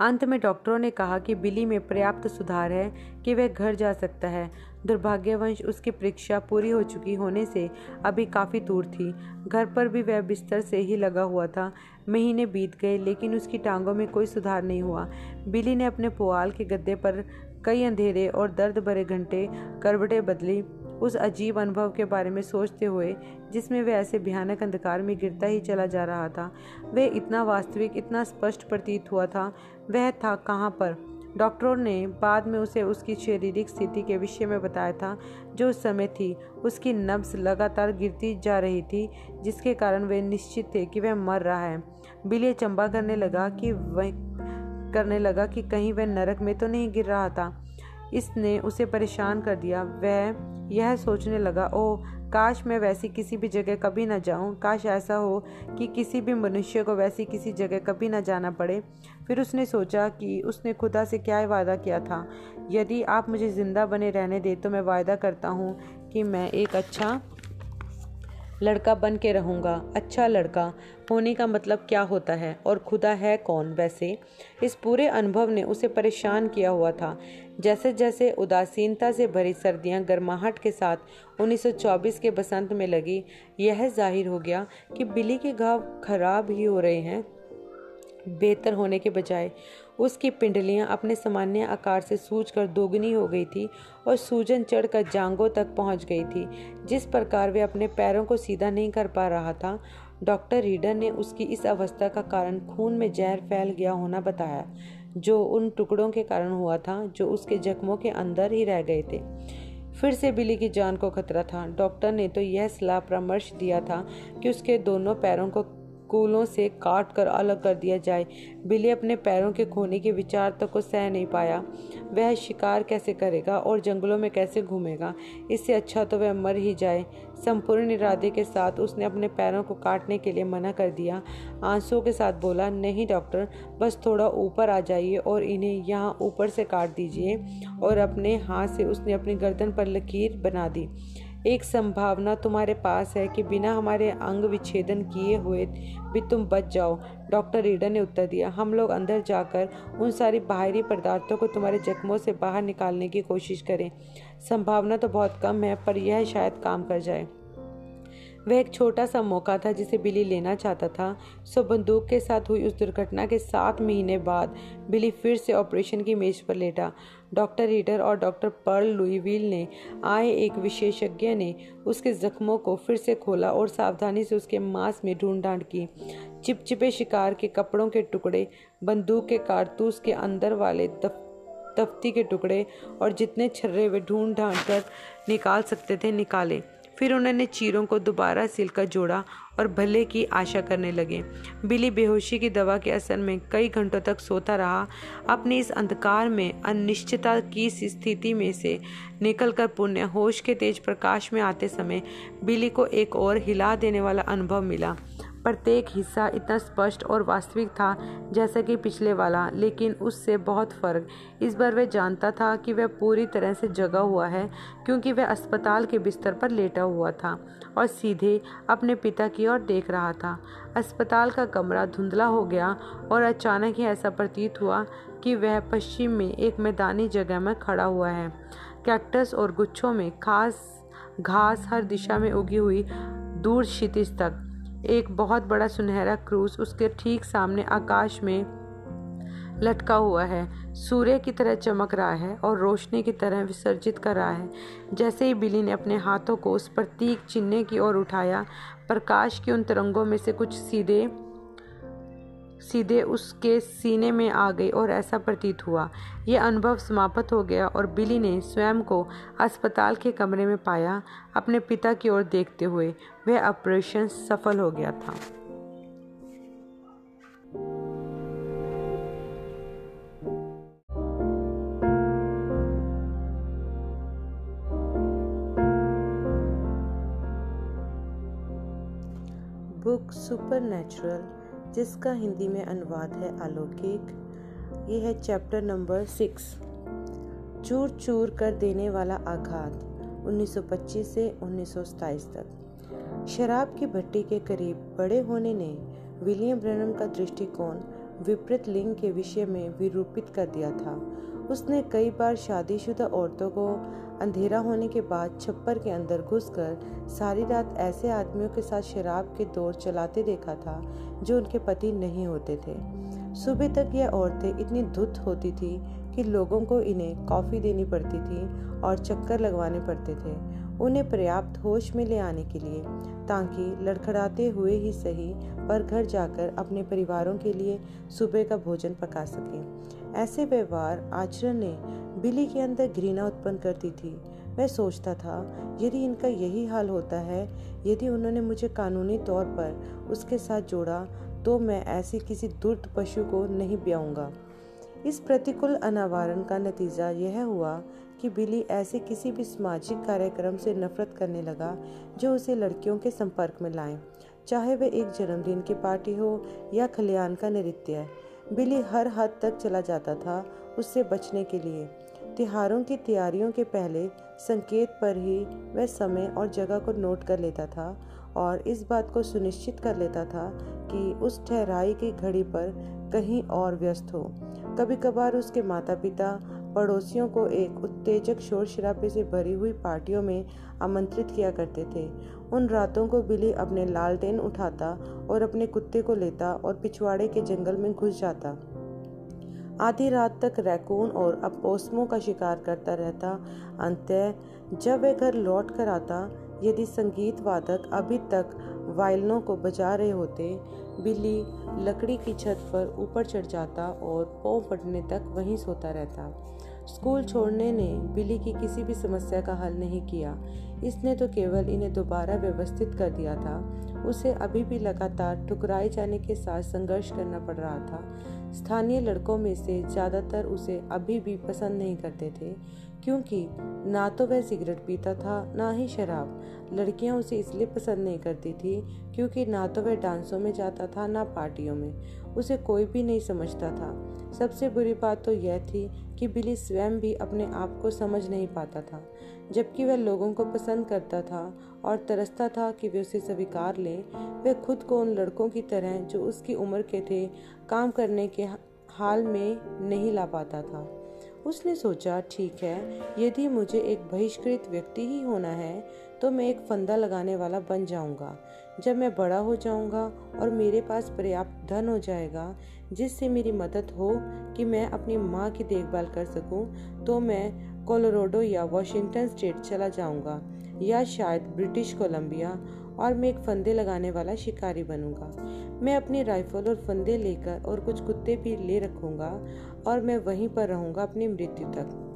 अंत में डॉक्टरों ने कहा कि बिली में पर्याप्त सुधार है कि वह घर जा सकता है। दुर्भाग्यवंश उसकी परीक्षा पूरी हो चुकी होने से अभी काफ़ी दूर थी। घर पर भी वह बिस्तर से ही लगा हुआ था। महीने बीत गए, लेकिन उसकी टांगों में कोई सुधार नहीं हुआ। बिली ने अपने पुआल के गद्दे पर कई अंधेरे और दर्द भरे घंटे करवटें बदली। उस अजीब अनुभव के बारे में सोचते हुए, जिसमें वह ऐसे भयानक अंधकार में गिरता ही चला जा रहा था। वह इतना वास्तविक, इतना स्पष्ट प्रतीत हुआ था। वह था कहाँ पर? डॉक्टरों ने बाद में उसे उसकी शारीरिक स्थिति के विषय में बताया था, जो उस समय थी। उसकी नब्स लगातार गिरती जा रही थी, जिसके कारण वे निश्चित थे कि वह मर रहा है। बिलिय चंबा करने लगा कि वह, करने लगा कि कहीं वह नरक में तो नहीं गिर रहा था। इसने उसे परेशान कर दिया। वह यह सोचने लगा ओ काश मैं वैसी किसी भी जगह कभी ना जाऊँ। काश ऐसा हो कि किसी भी मनुष्य को वैसी किसी जगह कभी ना जाना पड़े। फिर उसने सोचा कि उसने खुदा से क्या वादा किया था। यदि आप मुझे ज़िंदा बने रहने दे तो मैं वायदा करता हूँ कि मैं एक अच्छा लड़का बन के रहूँगा। अच्छा लड़का होने का मतलब क्या होता है? और खुदा है कौन? वैसे इस पूरे अनुभव ने उसे परेशान किया हुआ था। जैसे जैसे उदासीनता से भरी सर्दियाँ गर्माहट के साथ 1924 के बसंत में लगी, यह ज़ाहिर हो गया कि बिली के घाव खराब ही हो रहे हैं। बेहतर होने के बजाय उसकी पिंडलियाँ अपने सामान्य आकार से सूज कर दोगुनी हो गई थी और सूजन चढ़कर जांगों तक पहुँच गई थी, जिस प्रकार वे अपने पैरों को सीधा नहीं कर पा रहा था। डॉक्टर रीडर ने उसकी इस अवस्था का कारण खून में जहर फैल गया होना बताया। जो उन टुकड़ों के कारण हुआ था, जो उसके जख्मों के अंदर ही रह गए थे। फिर से बिली की जान को खतरा था। डॉक्टर ने तो यह सलाह परामर्श दिया था कि उसके दोनों पैरों को कूलों से काट कर अलग कर दिया जाए। बिली अपने पैरों के खोने के विचार तक को सह नहीं पाया। वह शिकार कैसे करेगा और जंगलों में कैसे घूमेगा? इससे अच्छा तो वह मर ही जाए। संपूर्ण इरादे के साथ उसने अपने पैरों को काटने के लिए मना कर दिया। आंसुओं के साथ बोला, नहीं डॉक्टर, बस थोड़ा ऊपर आ जाइए और इन्हें यहाँ ऊपर से काट दीजिए। और अपने हाथ से उसने अपनी गर्दन पर लकीर बना दी। एक संभावना तुम्हारे पास है कि बिना हमारे अंग विच्छेदन किए हुए भी तुम बच जाओ। डॉक्टर रीडर ने उत्तर दिया, हम लोग अंदर जाकर उन सारी बाहरी पदार्थों को तुम्हारे जख्मों से बाहर निकालने की कोशिश करें। संभावना तो बहुत कम है, पर यह शायद काम कर जाए। वह एक छोटा सा मौका था जिसे बिली लेना चाहता था। सो बंदूक के साथ हुई उस दुर्घटना के सात महीने बाद बिली फिर से ऑपरेशन की मेज पर लेटा। डॉक्टर रीडर और डॉक्टर पर्ल लुईविल ने आए एक विशेषज्ञ ने उसके जख्मों को फिर से खोला और सावधानी से उसके मांस में ढूंढ डांड की। चिपचिपे शिकार के कपड़ों के टुकड़े, बंदूक के कारतूस के अंदर वाले दफ तफ्ती के टुकड़े और जितने छर्रे वे ढूंढ ढांड कर निकाल सकते थे, निकाले। फिर उन्होंने चीरों को दोबारा सिलकर जोड़ा और भले की आशा करने लगे। बिली बेहोशी की दवा के असर में कई घंटों तक सोता रहा। अपने इस अंधकार में, अनिश्चितता की स्थिति में से निकलकर पुण्य, होश के तेज प्रकाश में आते समय बिली को एक और हिला देने वाला अनुभव मिला। प्रत्येक हिस्सा इतना स्पष्ट और वास्तविक था जैसा कि पिछले वाला, लेकिन उससे बहुत फ़र्क। इस बार वह जानता था कि वह पूरी तरह से जगा हुआ है, क्योंकि वह अस्पताल के बिस्तर पर लेटा हुआ था और सीधे अपने पिता की ओर देख रहा था। अस्पताल का कमरा धुंधला हो गया और अचानक ही ऐसा प्रतीत हुआ कि वह पश्चिम में एक मैदानी जगह में खड़ा हुआ है। कैक्टस और गुच्छों में खास घास हर दिशा में उगी हुई दूर क्षितिज तक। एक बहुत बड़ा सुनहरा क्रूज उसके ठीक सामने आकाश में लटका हुआ है। सूर्य की तरह चमक रहा है और रोशनी की तरह विसर्जित कर रहा है। जैसे ही बिली ने अपने हाथों को उस प्रतीक चिन्ह की ओर उठाया, प्रकाश के उन तरंगों में से कुछ सीधे सीधे उसके सीने में आ गई और ऐसा प्रतीत हुआ। यह अनुभव समाप्त हो गया और बिली ने स्वयं को अस्पताल के कमरे में पाया, अपने पिता की ओर देखते हुए। वह ऑपरेशन सफल हो गया था। बुक सुपर नेचुरल जिसका हिंदी में अनुवाद है अलौकिक। ये है चैप्टर नंबर सिक्स चूर चूर कर देने वाला आघात 1925 से 1927 तक। शराब की भट्टी के करीब बड़े होने ने विलियम ब्रनम का दृष्टिकोण विपरीत लिंग के विषय में विरूपित कर दिया था। उसने कई बार शादीशुदा औरतों को अंधेरा होने के बाद छप्पर के अंदर घुसकर सारी रात ऐसे आदमियों के साथ शराब के दौर चलाते देखा था जो उनके पति नहीं होते थे। सुबह तक यह औरतें इतनी धुत होती थी कि लोगों को इन्हें कॉफ़ी देनी पड़ती थी और चक्कर लगवाने पड़ते थे। उन्हें पर्याप्त होश में ले आने के लिए ताकि लड़खड़ाते हुए ही सही, पर घर जाकर अपने परिवारों के लिए सुबह का भोजन पका सकें। ऐसे व्यवहार आचरण ने बिली के अंदर घृणा उत्पन्न कर दी थी। वह सोचता था, यदि इनका यही हाल होता है, यदि उन्होंने मुझे कानूनी तौर पर उसके साथ जोड़ा तो मैं ऐसे किसी दुर्द पशु को नहीं ब्याऊँगा। इस प्रतिकूल अनावरण का नतीजा यह हुआ कि बिली ऐसे किसी भी सामाजिक कार्यक्रम से नफरत करने लगा, जो उसे लड़कियों के संपर्क में लाए। चाहे वह एक जन्मदिन की पार्टी हो या खलियान का नृत्य बिली हर हद तक चला जाता था उससे बचने के लिए। त्योहारों की तैयारियों के पहले संकेत पर ही वह समय और जगह को नोट कर लेता था और इस बात को सुनिश्चित कर लेता था कि उस ठहराई की घड़ी पर कहीं और व्यस्त हो। कभी कभार उसके माता पिता पड़ोसियों को एक उत्तेजक शोर शराबे से भरी हुई पार्टियों में आमंत्रित किया करते थे। उन रातों को बिली अपने लालटेन उठाता और अपने कुत्ते को लेता और पिछवाड़े के जंगल में घुस जाता। आधी रात तक रैकून और अपोस्मों का शिकार करता रहता। अंत जब वह घर लौट कर आता, यदि संगीत वादक अभी तक वायलनों को बजा रहे होते बिल्ली लकड़ी की छत पर ऊपर चढ़ जाता और पौ पड़ने तक वहीं सोता रहता। स्कूल छोड़ने ने बिली की किसी भी समस्या का हल नहीं किया। इसने तो केवल इन्हें दोबारा व्यवस्थित कर दिया था। उसे अभी भी लगातार ठुकराए जाने के साथ संघर्ष करना पड़ रहा था। स्थानीय लड़कों में से ज़्यादातर उसे अभी भी पसंद नहीं करते थे, क्योंकि ना तो वह सिगरेट पीता था, ना ही शराब। लड़कियाँ उसे इसलिए पसंद नहीं करती थी, क्योंकि ना तो वह डांसों में जाता था, ना पार्टियों में। उसे कोई भी नहीं समझता था। सबसे बुरी बात तो यह थी कि बिली स्वयं भी अपने आप को समझ नहीं पाता था, जबकि वह लोगों को पसंद करता था और तरसता था कि वे उसे स्वीकार लें। वह खुद को उन लड़कों की तरह जो उसकी उम्र के थे, काम करने के हाल में नहीं ला पाता था। उसने सोचा, ठीक है, यदि मुझे एक बहिष्कृत व्यक्ति ही होना है तो मैं एक फंदा लगाने वाला बन जाऊँगा। जब मैं बड़ा हो जाऊँगा और मेरे पास पर्याप्त धन हो जाएगा जिससे मेरी मदद हो कि मैं अपनी माँ की देखभाल कर सकूँ, तो मैं कोलोराडो या वॉशिंगटन स्टेट चला जाऊँगा या शायद ब्रिटिश कोलंबिया और मैं एक फंदे लगाने वाला शिकारी बनूँगा। मैं अपनी राइफल और फंदे लेकर और कुछ कुत्ते भी ले रखूँगा और मैं वहीं पर रहूँगा अपनी मृत्यु तक।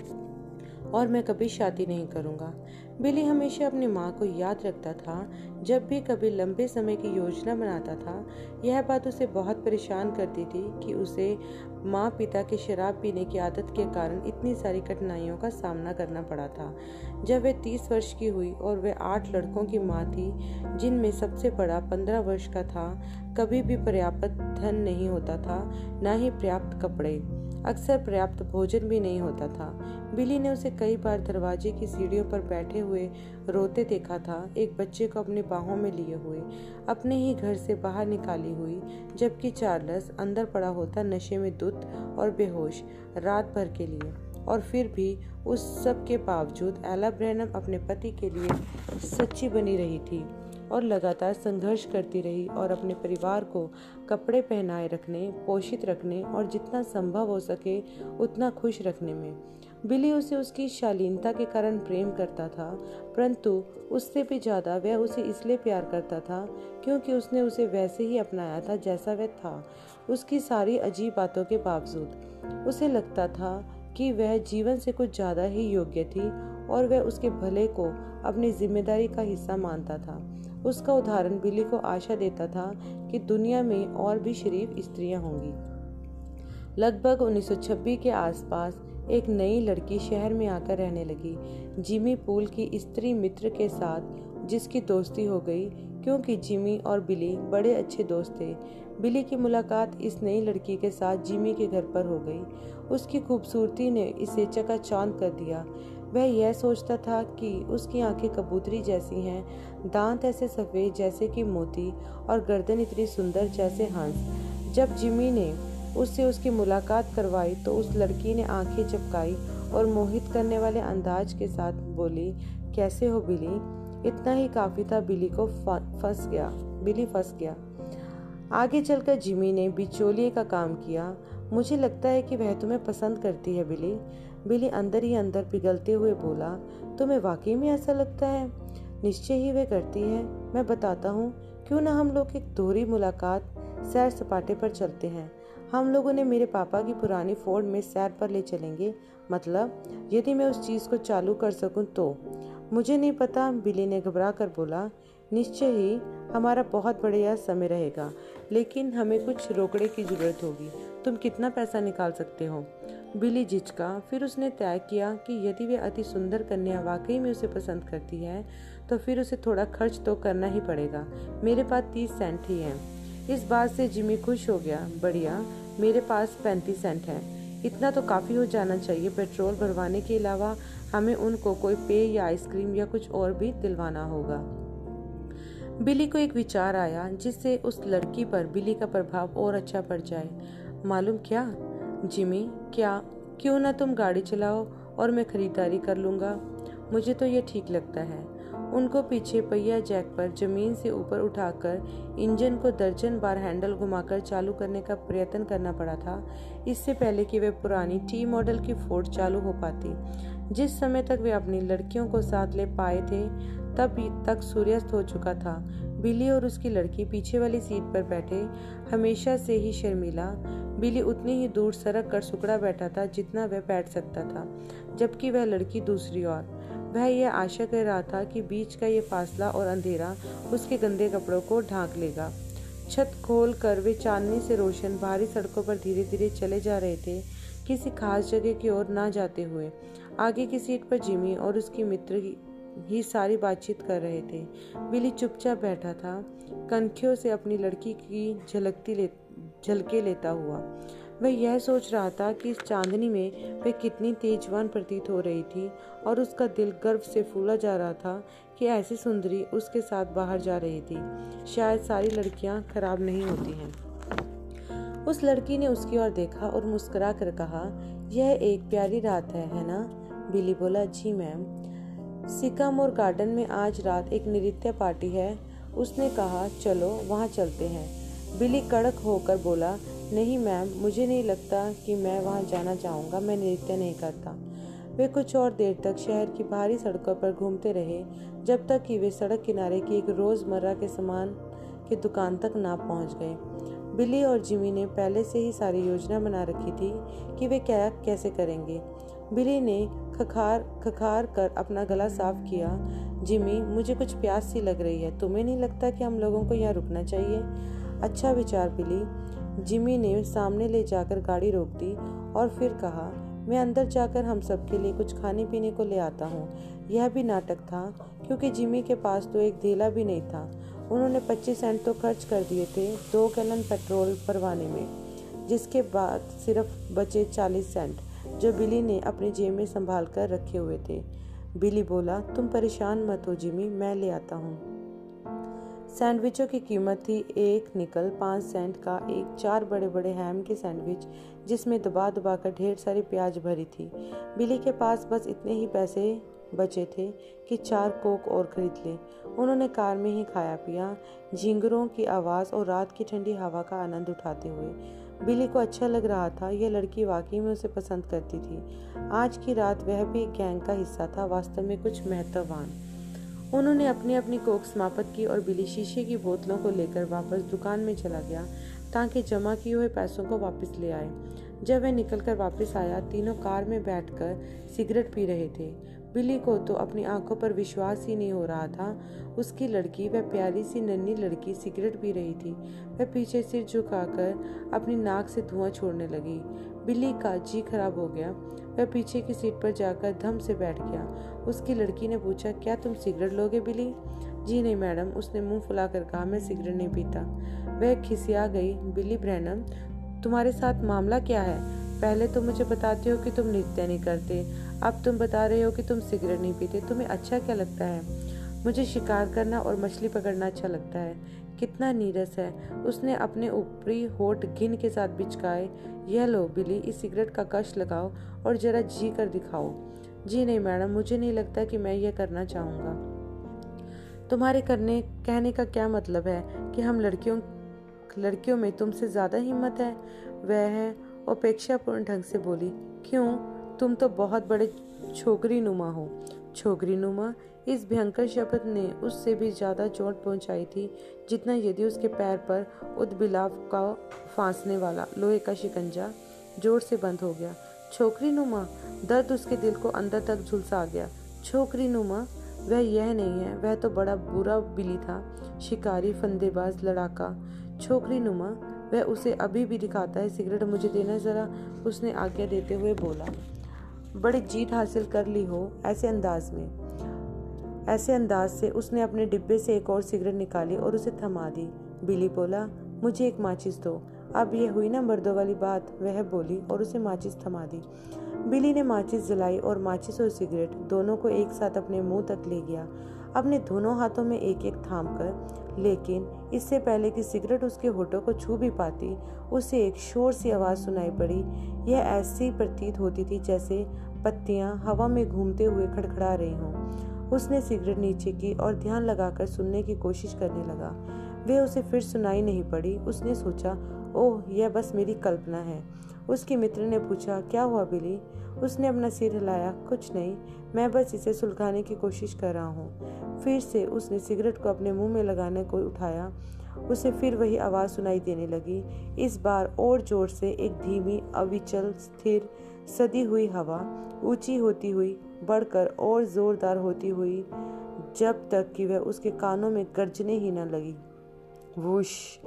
और मैं कभी शादी नहीं करूँगा। बिली हमेशा अपनी माँ को याद रखता था। जब भी कभी लंबे समय की योजना बनाता था, यह बात उसे बहुत परेशान करती थी कि उसे माँ पिता के शराब पीने की आदत के कारण इतनी सारी कठिनाइयों का सामना करना पड़ा था। जब वह तीस वर्ष की हुई और वह आठ लड़कों की माँ थी, जिनमें सबसे बड़ा पंद्रह वर्ष का था, कभी भी पर्याप्त धन नहीं होता था, न ही पर्याप्त कपड़े। अक्सर पर्याप्त भोजन भी नहीं होता था। बिली ने उसे कई बार दरवाजे की सीढ़ियों पर बैठे हुए रोते देखा था। एक बच्चे को अपने बाहों में लिए हुए, अपने ही घर से बाहर निकाली हुई, जबकि चार्लस अंदर पड़ा होता नशे में दुत और बेहोश रात भर के लिए। और फिर भी उस सब के बावजूद एला ब्रैनम अपने पति के लिए सच्ची बनी रही थी। और लगातार संघर्ष करती रही और अपने परिवार को कपड़े पहनाए रखने, पोषित रखने और जितना संभव हो सके उतना खुश रखने में। बिली उसे उसकी शालीनता के कारण प्रेम करता था, परंतु उससे भी ज़्यादा वह उसे इसलिए प्यार करता था क्योंकि उसने उसे वैसे ही अपनाया था जैसा वह था, उसकी सारी अजीब बातों के बावजूद। उसे लगता था कि वह जीवन से कुछ ज़्यादा ही योग्य थी और वह उसके भले को अपनी ज़िम्मेदारी का हिस्सा मानता था। उसका उदाहरण बिली को आशा देता था कि दुनिया में और भी शरीफ स्त्रियाँ होंगी। लगभग 1926 के आसपास एक नई लड़की शहर में आकर रहने लगी। जिमी पूल की स्त्री मित्र के साथ, जिसकी दोस्ती हो गई, क्योंकि जिमी और बिली बड़े अच्छे दोस्त थे। बिली की मुलाकात इस नई लड़की के साथ जिमी के घर पर हो गई। उसकी खूबसूरती ने इसे चकाचौंध कर दिया। वह यह सोचता था कि उसकी आँखें कबूतरी जैसी हैं, दांत ऐसे सफ़ेद जैसे कि मोती और गर्दन इतनी सुंदर जैसे हंस। जब जिमी ने उससे उसकी मुलाकात करवाई तो उस लड़की ने आँखें चपकाई और मोहित करने वाले अंदाज के साथ बोली, कैसे हो बिली? इतना ही काफ़ी था, बिली को फंस गया, बिली फंस गया। आगे चलकर जिमी ने बिचौलिए का काम किया। मुझे लगता है कि वह तुम्हें पसंद करती है बिली। बिली अंदर ही अंदर पिघलते हुए बोला, तुम्हें वाकई में ऐसा लगता है? निश्चय ही वे करती है। मैं बताता हूँ, क्यों ना हम लोग एक दोहरी मुलाकात सैर सपाटे पर चलते हैं। हम लोगों ने मेरे पापा की पुरानी फोर्ड में सैर पर ले चलेंगे। मतलब यदि मैं उस चीज़ को चालू कर सकूँ तो? मुझे नहीं पता, बिली ने घबरा कर बोला। निश्चय ही, हमारा बहुत बढ़िया समय रहेगा, लेकिन हमें कुछ रोकड़े की ज़रूरत होगी। तुम कितना पैसा निकाल सकते हो? बिली झिझका फिर उसने तय किया कि यदि वे अति सुंदर कन्या वाकई में उसे पसंद करती है तो फिर उसे थोड़ा खर्च तो करना ही पड़ेगा। मेरे पास तीस सेंट ही हैं। इस बात से जिमी खुश हो गया। बढ़िया, मेरे पास पैंतीस सेंट है। इतना तो काफ़ी हो जाना चाहिए पेट्रोल भरवाने के अलावा हमें उनको कोई पेय या आइसक्रीम या कुछ और भी दिलवाना होगा। बिली को एक विचार आया जिससे उस लड़की पर, बिली का प्रभाव और अच्छा पड़ जाए। मालूम क्या? जिमी, क्या? क्यों ना तुम गाड़ी चलाओ और मैं खरीदारी कर लूँगा? मुझे तो यह ठीक लगता है। उनको पीछे पहिया जैक पर ज़मीन से ऊपर उठाकर इंजन को दर्जन बार हैंडल घुमाकर चालू करने का प्रयत्न करना पड़ा था। इससे पहले कि वे पुरानी टी मॉडल की फोर्ड चालू हो पाती। जिस समय तक वे अपनी लड़कियों को साथ ले पाए थे, तब तक सूर्यास्त हो चुका था। बिली और उसकी लड़की पीछे वाली सीट पर बैठे हमेशा से ही शर्मिला। बिली उतनी ही दूर सरक कर सुकड़ा बैठा था जितना वह बैठ सकता था, जबकि वह लड़की दूसरी ओर। वह यह आशा कर रहा था कि बीच का ये फासला और अंधेरा उसके गंदे कपड़ों को ढांक लेगा। छत खोल कर वे चांदनी से रोशन भारी सड़कों पर धीरे धीरे चले जा रहे थे, किसी खास जगह की ओर ना जाते हुए। आगे की सीट पर जिमी और उसकी मित्र ही सारी बातचीत कर रहे थे। बिली चुपचाप बैठा था। कनखियों से अपनी लड़की की झलकती ले, झलके लेता हुआ। वह यह सोच रहा था कि इस चांदनी में वह कितनी तेजवान प्रतीत हो रही थी और उसका दिल गर्व से फूला जा रहा था कि ऐसी सुंदरी उसके साथ बाहर जा रही थी। शायद सारी लड़कियाँ खराब नहीं होती हैं। उस लड़की ने उसकी ओर देखा और मुस्कुरा कर कहा, यह एक प्यारी रात है है ना? बिली बोला, जी मैम। सिकामोर गार्डन में आज रात एक नृत्य पार्टी है। उसने कहा, चलो, वहाँ चलते हैं। बिली कड़क होकर बोला, नहीं मैम, मुझे नहीं लगता कि मैं वहाँ जाना चाहूँगा, मैं नृत्य नहीं करता। वे कुछ और देर तक शहर की बाहरी सड़कों पर घूमते रहे, जब तक कि वे सड़क किनारे की एक रोज़मर्रा के सामान की दुकान तक ना पहुँच गए। बिली और जिमी ने पहले से ही सारी योजना बना रखी थी कि वे क्या कैसे करेंगे। बिली ने खखार खखार कर अपना गला साफ़ किया। जिमी, मुझे कुछ प्यास सी लग रही है। तुम्हें नहीं लगता कि हम लोगों को यहाँ रुकना चाहिए? अच्छा विचार, बिली। जिमी ने सामने ले जाकर गाड़ी रोक दी और फिर कहा, मैं अंदर जाकर हम सब के लिए कुछ खाने पीने को ले आता हूँ। यह भी नाटक था, क्योंकि जिमी के पास तो एक धेला भी नहीं था। उन्होंने 25 सेंट तो खर्च कर दिए थे दो गैलन पेट्रोल भरवाने में, जिसके बाद सिर्फ़ बचे 40 सेंट। जो बिली ने अपनी जेब में संभाल कर रखे हुए थे। बिली बोला, तुम परेशान मत हो, जिमी, मैं ले आता हूँ। सैंडविचों की कीमत थी एक निकल पाँच सेंट का एक चार बड़े बड़े हैम के सैंडविच, जिसमें दबा दबा कर ढेर सारी प्याज भरी थी। बिली के पास बस इतने ही पैसे बचे थे कि चार कोक और खरीद ले। उन्होंने कार में ही खाया पिया झिंगरों की आवाज़ और रात की ठंडी हवा का आनंद उठाते हुए बिली को अच्छा लग रहा था, यह लड़की वाकई में उसे पसंद करती थी। आज की रात वह भी गैंग का हिस्सा था, वास्तव में कुछ महत्ववान। उन्होंने अपनी अपनी कोक समाप्त की और बिली शीशे की बोतलों को लेकर वापस दुकान में चला गया, ताकि जमा किए हुए पैसों को वापस ले आए। जब वह निकलकर वापस आया, तीनों कार में बैठकर सिगरेट पी रहे थे। बिली को तो अपनी आँखों पर विश्वास ही नहीं हो रहा था। उसकी लड़की, वह प्यारी सी नन्ही लड़की, सिगरेट पी रही थी। वह पीछे सिर झुकाकर अपनी नाक से धुआँ छोड़ने लगी। बिल्ली का जी खराब हो गया। वह पीछे की सीट पर जाकर धम से बैठ गया। उसकी लड़की ने पूछा, क्या तुम सिगरेट लोगे बिली जी नहीं मैडम, उसने मुँह फुलाकर कहा, मैं सिगरेट नहीं पीता। वह खिसिया गई बिली ब्रैनम, तुम्हारे साथ मामला क्या है? पहले तो मुझे बताते हो कि तुम नृत्य नहीं करते। अब तुम बता रहे हो कि तुम सिगरेट नहीं पीते, तुम्हें अच्छा क्या लगता है? मुझे शिकार करना और मछली पकड़ना अच्छा लगता है। कितना नीरस है। उसने अपने ऊपरी होठ घिन के साथ बिचकाए, यह लो, बिली, इस सिगरेट का कश लगाओ और जरा जी कर दिखाओ। जी नहीं, मैडम, मुझे नहीं लगता कि मैं यह करना चाहूँगा। तुम्हारे करने, कहने का क्या मतलब है कि हम लड़कियों लड़कियों में तुमसे ज़्यादा हिम्मत है? वह अपेक्षापूर्ण ढंग से बोली, क्यों? तुम तो बहुत बड़े छोकरी नुमा हो। छोकरी नुमा इस भयंकर शब्द ने उससे भी ज़्यादा चोट पहुंचाई थी, जितना यदि उसके पैर पर उदबिलाव का फांसने वाला लोहे का शिकंजा ज़ोर से बंद हो गया। छोकरी नुमा दर्द उसके दिल को अंदर तक झुलसा गया। छोकरी नुमा वह यह नहीं है, वह तो बड़ा बुरा बिली था, शिकारी, फंदेबाज, लड़ाका। छोकरी नुमा वह उसे अभी भी दिखाता है, सिगरेट मुझे देना ज़रा उसने आज्ञा देते हुए बोला। बड़ी जीत हासिल कर ली हो ऐसे अंदाज में। ऐसे अंदाज से उसने अपने डिब्बे से एक और सिगरेट निकाली और उसे थमा दी। बिली बोला, मुझे एक माचिस दो। अब यह हुई ना मर्दों वाली बात। वह बोली और उसे माचिस थमा दी। बिली ने माचिस जलाई और माचिस और सिगरेट दोनों को एक साथ अपने मुँह तक ले गया। अपने दोनों हाथों में एक एक थाम कर लेकिन इससे पहले कि सिगरेट उसके होठों को छू भी पाती, उसे एक शोर सी आवाज़ सुनाई पड़ी। यह ऐसी प्रतीत होती थी जैसे पत्तियाँ हवा में घूमते हुए खड़खड़ा रही हों। उसने सिगरेट नीचे की और ध्यान लगाकर सुनने की कोशिश करने लगा। वे उसे फिर सुनाई नहीं पड़ी। उसने सोचा, ओह, यह बस मेरी कल्पना है। उसके मित्र ने पूछा, क्या हुआ बिली? उसने अपना सिर हिलाया, कुछ नहीं, मैं बस इसे सुलझाने की कोशिश कर रहा हूँ। फिर से उसने सिगरेट को अपने मुँह में लगाने को उठाया। उसे फिर वही आवाज़ सुनाई देने लगी। इस बार और ज़ोर से एक धीमी, अविचल, स्थिर, सदी हुई हवा ऊँची होती हुई, बढ़कर और जोरदार होती हुई, जब तक कि वह उसके कानों में गर्जने ही न लगी। वुश।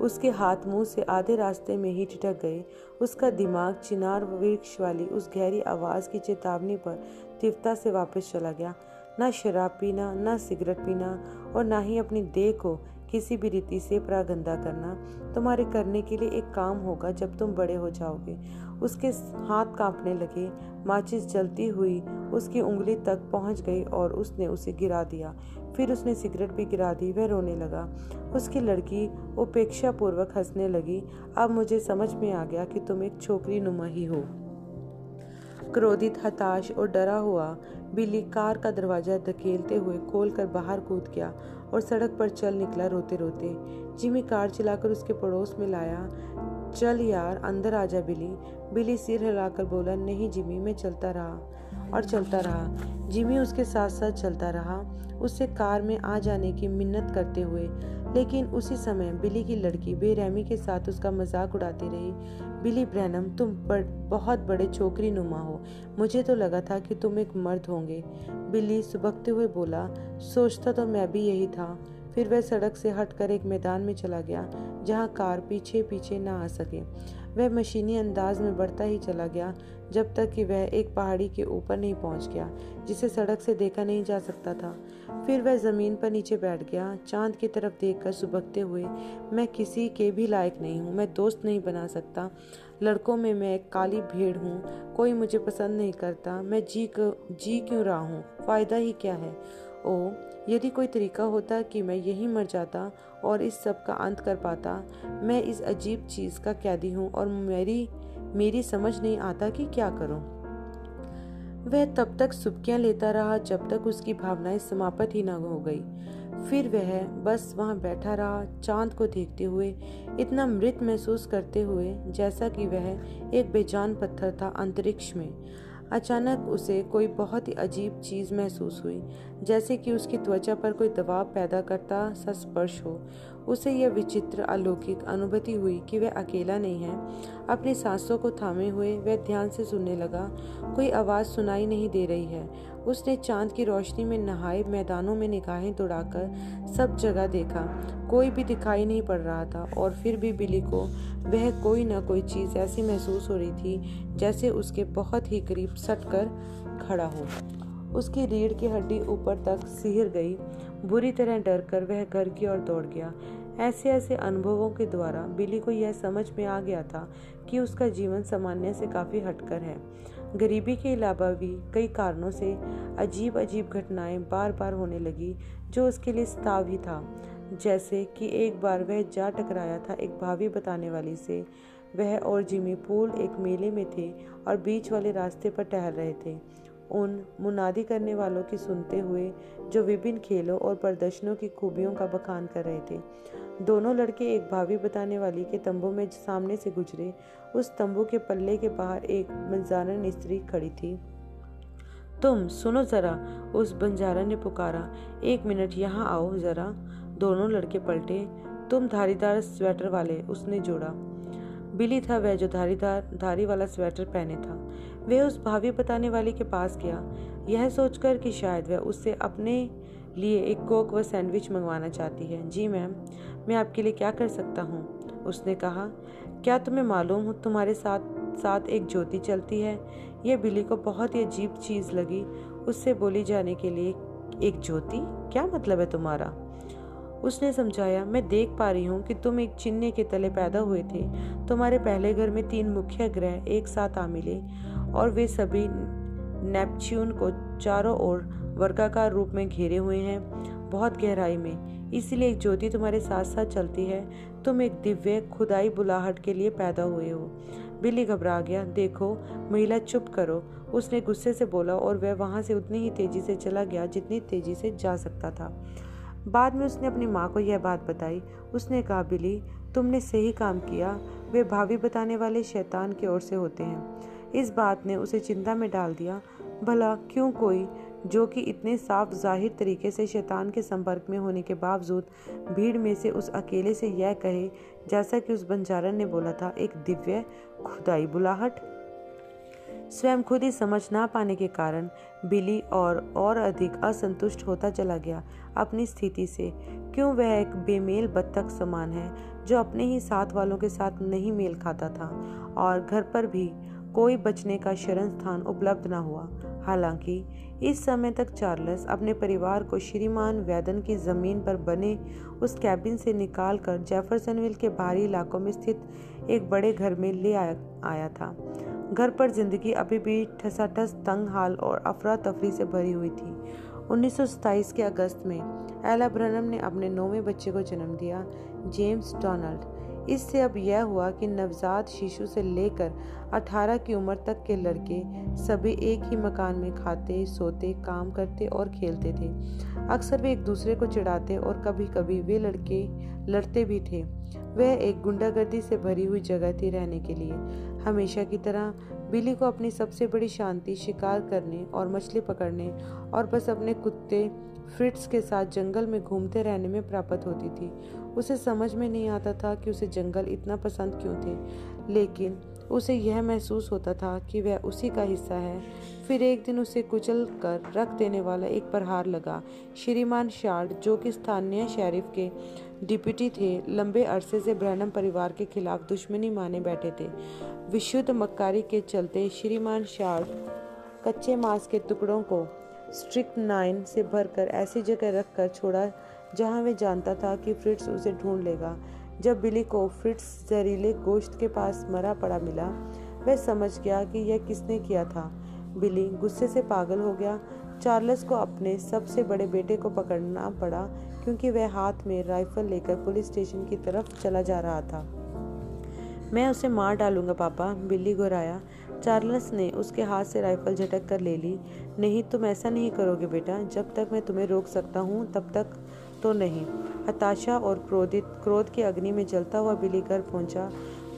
उसके हाथ मुँह से आधे रास्ते में ही ठिठक गए। उसका दिमाग चिनार वृक्ष वाली उस गहरी आवाज़ की चेतावनी पर तीव्रता से वापस चला गया। ना शराब पीना, ना सिगरेट पीना और ना ही अपनी देह को किसी भी रीति से प्रागंदा करना। तुम्हारे करने के लिए एक काम होगा, जब तुम बड़े हो जाओगे। उसके हाथ कांपने लगे। माचिस जलती हुई उसकी उंगली तक पहुँच गई और उसने उसे गिरा दिया। फिर उसने सिगरेट भी गिरा दी, वह रोने लगा। उसकी लड़की उपेक्षा पूर्वक हंसने लगी। अब मुझे समझ में आ गया कि तुम एक छोकरी नुमा ही हो। क्रोधित, हताश और डरा हुआ, बिल्ली कार का दरवाज़ा धकेलते हुए खोल कर बाहर कूद गया और सड़क पर चल निकला रोते रोते जिमी कार चलाकर उसके पड़ोस में लाया। चल यार, अंदर आ जा बिली बिली सिर हिलाकर बोला, नहीं जिमी मैं चलता रहा। और चलता रहा। जिमी उसके साथ साथ चलता रहा। उससे कार में आ जाने की मिन्नत करते हुए लेकिन उसी समय बिली की लड़की बेरहमी के साथ उसका मज़ाक उड़ाती रही। बिली ब्रैनम तुम बड़, बहुत बड़े छोकरी नुमा हो। मुझे तो लगा था कि तुम एक मर्द होंगे। बिल्ली सुबकते हुए बोला सोचता तो मैं भी यही था। फिर वह सड़क से हटकर एक मैदान में चला गया जहाँ कार पीछे पीछे ना आ सके। वह मशीनी अंदाज में बढ़ता ही चला गया, जब तक कि वह एक पहाड़ी के ऊपर नहीं पहुँच गया, जिसे सड़क से देखा नहीं जा सकता था। फिर वह ज़मीन पर नीचे बैठ गया, चाँद की तरफ़ देखकर सुबकते हुए, मैं किसी के भी लायक नहीं हूँ, मैं दोस्त नहीं बना सकता। लड़कों में मैं एक काली भीड़ हूँ, कोई मुझे पसंद नहीं करता, मैं जी क्यों जी क्यों रहा हूँ, फ़ायदा ही क्या है? ओ यदि कोई तरीका होता कि मैं यहीं मर जाता और इस सब का अंत कर पाता, मैं इस अजीब चीज़ का कैदी हूँ और मेरी मेरी समझ नहीं आता कि क्या करूँ। वह तब तक सुबकियाँ लेता रहा जब तक उसकी भावनाएँ समाप्त ही न हो गई। फिर वह बस वहाँ बैठा रहा, चाँद को देखते हुए, इतना मृत महसूस करते हुए, जैसा कि वह एक बेजान पत्थर था अंतरिक्ष में। अचानक उसे कोई बहुत ही अजीब चीज़ महसूस हुई, जैसे कि उसकी त्वचा पर कोई दबाव पैदा करता सा स्पर्श हो। उसे यह विचित्र अलौकिक अनुभूति हुई कि वह अकेला नहीं है। अपनी सांसों को थामे हुए वह ध्यान से सुनने लगा, कोई आवाज़ सुनाई नहीं दे रही है। उसने चाँद की रोशनी में नहाए मैदानों में निगाहें दौड़ाकर सब जगह देखा। कोई भी दिखाई नहीं पड़ रहा था और फिर भी बिली को वह कोई ना कोई चीज़ ऐसी महसूस हो रही थी जैसे उसके बहुत ही करीब सट कर खड़ा हो। उसकी रीढ़ की हड्डी ऊपर तक सिहर गई बुरी तरह डर कर वह घर की ओर दौड़ गया। ऐसे ऐसे अनुभवों के द्वारा बिली को यह समझ में आ गया था कि उसका जीवन सामान्य से काफ़ी हटकर है। गरीबी के अलावा भी कई कारणों से अजीब अजीब घटनाएँ बार बार होने लगी, जो उसके लिए स्ताव ही था। जैसे कि एक बार वह जा टकराया था एक भावी बताने वाली से। वह और जिमी पूल एक मेले में थे और बीच वाले रास्ते पर टहल रहे थे। उन मुनादी करने वालों की सुनते हुए जो विभिन्न खेलों और प्रदर्शनों की खूबियों का बखान कर रहे थे। दोनों लड़के एक भावी बताने वाली के तंबू में सामने से गुजरे। उस तंबू के पल्ले के बाहर एक बंजारन स्त्री खड़ी थी। तुम सुनो जरा, उस बंजारा ने पुकारा। एक मिनट, यहाँ आओ जरा। दोनों लड़के पलटे। तुम धारीदार स्वेटर वाले, उसने जोड़ा। बिली था वह जो धारीदार, धारी वाला स्वेटर पहने था। वह उस भाभी बताने वाले के पास गया। यह सोचकर कि शायद वह उससे अपने लिए एक कोक व सैंडविच मंगवाना चाहती है। जी मैम, मैं आपके लिए क्या कर सकता हूँ? उसने कहा, क्या तुम्हें मालूम हो तुम्हारे साथ साथ एक ज्योति चलती है? यह बिली को बहुत ही अजीब चीज़ लगी। उससे बोली जाने के लिए, एक ज्योति? क्या मतलब है तुम्हारा? उसने समझाया, मैं देख पा रही हूँ कि तुम एक चिन्ह के तले पैदा हुए थे। तुम्हारे पहले घर में तीन मुख्य ग्रह एक साथ आ मिले। और वे सभी नेपच्यून को चारों ओर वर्गाकार रूप में घेरे हुए हैं, बहुत गहराई में। इसलिए एक ज्योति तुम्हारे साथ साथ चलती है। तुम एक दिव्य, खुदाई बुलाहट के लिए पैदा हुए हो। बिल्ली घबरा गया। देखो, महिला चुप करो। उसने गुस्से से बोला और वह वहाँ से उतनी ही तेज़ी से चला गया जितनी तेज़ी से जा सकता था। बाद में उसने अपनी माँ को यह बात बताई। उसने कहा बिली तुमने सही काम किया। वे भाभी बताने वाले शैतान की ओर से होते हैं। इस बात ने उसे चिंता में डाल दिया, भला क्यों कोई, जो कि इतने साफ़ ज़ाहिर तरीके से शैतान के संपर्क में होने के बावजूद भीड़ में से उस अकेले से यह कहे, जैसा कि उस बंजारन ने बोला था, एक दिव्य खुदाई बुलाहट। स्वयं खुद ही समझ ना पाने के कारण बिली और और अधिक असंतुष्ट होता चला गया अपनी स्थिति से। क्यों वह एक बेमेल बत्तख समान है, जो अपने ही साथ वालों के साथ नहीं मेल खाता था और घर पर भी कोई बचने का शरण स्थान उपलब्ध न हुआ। हालाँकि इस समय तक चार्ल्स अपने परिवार को श्रीमान वैदन की ज़मीन पर बने उस कैबिन से निकालकर जेफरसनविल के बाहरी इलाकों में स्थित एक बड़े घर में ले आया, आया था। घर पर ज़िंदगी अभी भी ठसाठस तंग हाल और अफरा तफरी से भरी हुई थी। उन्नीस सौ सताइस के अगस्त में एला ब्रनम ने अपने नौवें बच्चे को जन्म दिया जेम्स डोनाल्ड। इससे अब यह हुआ कि नवजात शिशु से लेकर 18 की उम्र तक के लड़के सभी एक ही मकान में खाते, सोते, काम करते और खेलते थे। अक्सर वे एक दूसरे को चिढ़ाते और कभी कभी वे लड़के, लड़ते भी थे। वह एक गुंडागर्दी से भरी हुई जगह थी रहने के लिए। हमेशा की तरह बिली को अपनी सबसे बड़ी शांति, शिकार करने और मछली पकड़ने और बस अपने कुत्ते फ्रिट्स के साथ जंगल में घूमते रहने में प्राप्त होती थी। उसे समझ में नहीं आता था कि उसे जंगल इतना पसंद क्यों थे, लेकिन उसे यह महसूस होता था कि वह उसी का हिस्सा है। फिर एक दिन उसे कुचल कर रख देने वाला एक प्रहार लगा। श्रीमान शार्ड, जो कि स्थानीय शेरिफ के डिप्टी थे, लंबे अरसे से ब्रहणम परिवार के खिलाफ दुश्मनी माने बैठे थे। विशुद्ध मक्कारी के चलते श्रीमान शार्ड कच्चे मांस के टुकड़ों को स्ट्रिक्ट नाइन से भरकर ऐसी जगह रखकर छोड़ा जहाँ वे जानता था कि फ्रिट्स उसे ढूंढ लेगा। जब बिली को फ्रिट्स जहरीले गोश्त के पास मरा पड़ा मिला, वह समझ गया कि यह किसने किया था। बिली गुस्से से पागल हो गया। चार्ल्स को अपने सबसे बड़े बेटे को पकड़ना पड़ा, क्योंकि वह हाथ में राइफल लेकर पुलिस स्टेशन की तरफ़ चला जा रहा था। मैं उसे मार डालूँगा, पापा बिल्ली घुराया। चार्ल्स ने उसके हाथ से राइफल झटक कर ले ली। नहीं, तुम ऐसा नहीं करोगे बेटा। जब तक मैं तुम्हें रोक सकता हूँ, तब तक तो नहीं। हताशा और क्रोधित, क्रोध की अग्नि में जलता हुआ बिली घर पहुँचा।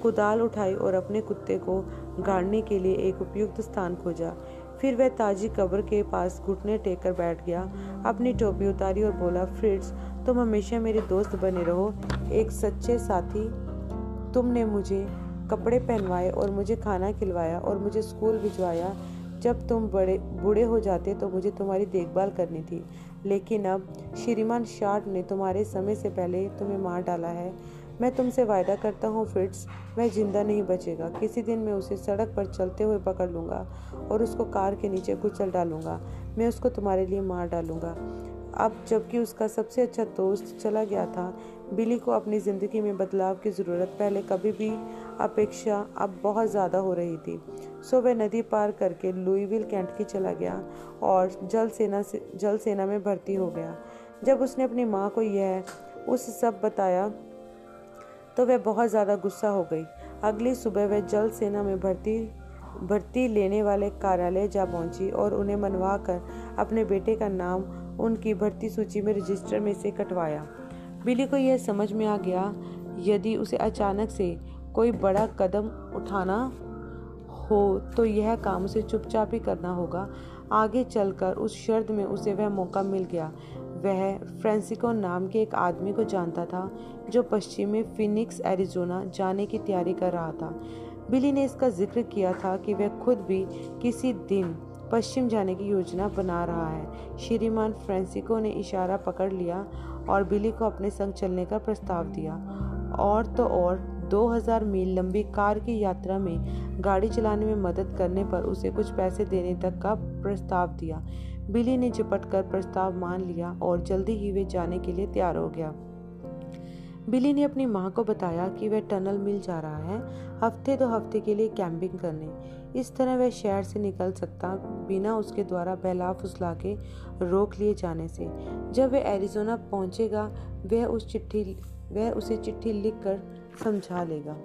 कुदाल उठाई और अपने कुत्ते को गाड़ने के लिए एक उपयुक्त स्थान खोजा। फिर वह ताजी कब्र के पास घुटने टेक कर बैठ गया। अपनी टोपी उतारी और बोला फ्रिट्स तुम हमेशा मेरे दोस्त बने रहो। एक सच्चे साथी। तुमने मुझे कपड़े पहनवाए और मुझे खाना खिलवाया और मुझे स्कूल भिजवाया। जब तुम बड़े, बूढ़े हो जाते तो मुझे तुम्हारी देखभाल करनी थी। लेकिन अब श्रीमान शार्ट ने तुम्हारे समय से पहले तुम्हें मार डाला है। मैं तुमसे वायदा करता हूँ, फिट्स। वह ज़िंदा नहीं बचेगा। किसी दिन मैं उसे सड़क पर चलते हुए पकड़ लूँगा और उसको कार के नीचे कुचल डालूँगा। मैं उसको तुम्हारे लिए मार डालूँगा। अब जबकि उसका सबसे अच्छा दोस्त चला गया था, बिली को अपनी ज़िंदगी में बदलाव की ज़रूरत पहले कभी भी अपेक्षा अब बहुत ज़्यादा हो रही थी। सो वह नदी पार करके लुईविल कैंट की चला गया और जल सेना से जल सेना में भर्ती हो गया। जब उसने अपनी माँ को यह उस सब बताया तो वह बहुत ज़्यादा गुस्सा हो गई। अगली सुबह वह जल सेना में भर्ती भर्ती लेने वाले कार्यालय जा पहुँची और उन्हें मनवा कर अपने बेटे का नाम उनकी भर्ती सूची में रजिस्टर में से कटवाया। बिली को यह समझ में आ गया, यदि उसे अचानक से कोई बड़ा कदम उठाना हो तो यह काम उसे चुपचाप ही करना होगा। आगे चलकर उस शर्त में उसे वह मौका मिल गया। वह फ्रेंसिको नाम के एक आदमी को जानता था, जो पश्चिमी फिनिक्स, एरिजोना जाने की तैयारी कर रहा था। बिली ने इसका ज़िक्र किया था कि वह खुद भी किसी दिन पश्चिम जाने की योजना बना रहा है। श्रीमान फ्रेंसिको ने इशारा पकड़ लिया और बिली को अपने संग चलने का प्रस्ताव दिया। और तो और 2000 मील लंबी कार की यात्रा में गाड़ी चलाने में मदद करने पर उसे कुछ पैसे देने तक का प्रस्ताव दिया। बिली ने चिपट कर प्रस्ताव मान लिया और जल्दी ही वे जाने के लिए तैयार हो गया। बिली ने अपनी माँ को बताया कि वह टनल मिल जा रहा है, हफ़्ते दो हफ़्ते के लिए कैंपिंग करने। इस तरह वह शहर से निकल सकता बिना उसके द्वारा बहला फुसला के रोक लिए जाने से। जब वह एरिजोना पहुंचेगा, वह उस चिट्ठी, वह उसे चिट्ठी लिखकर समझा लेगा।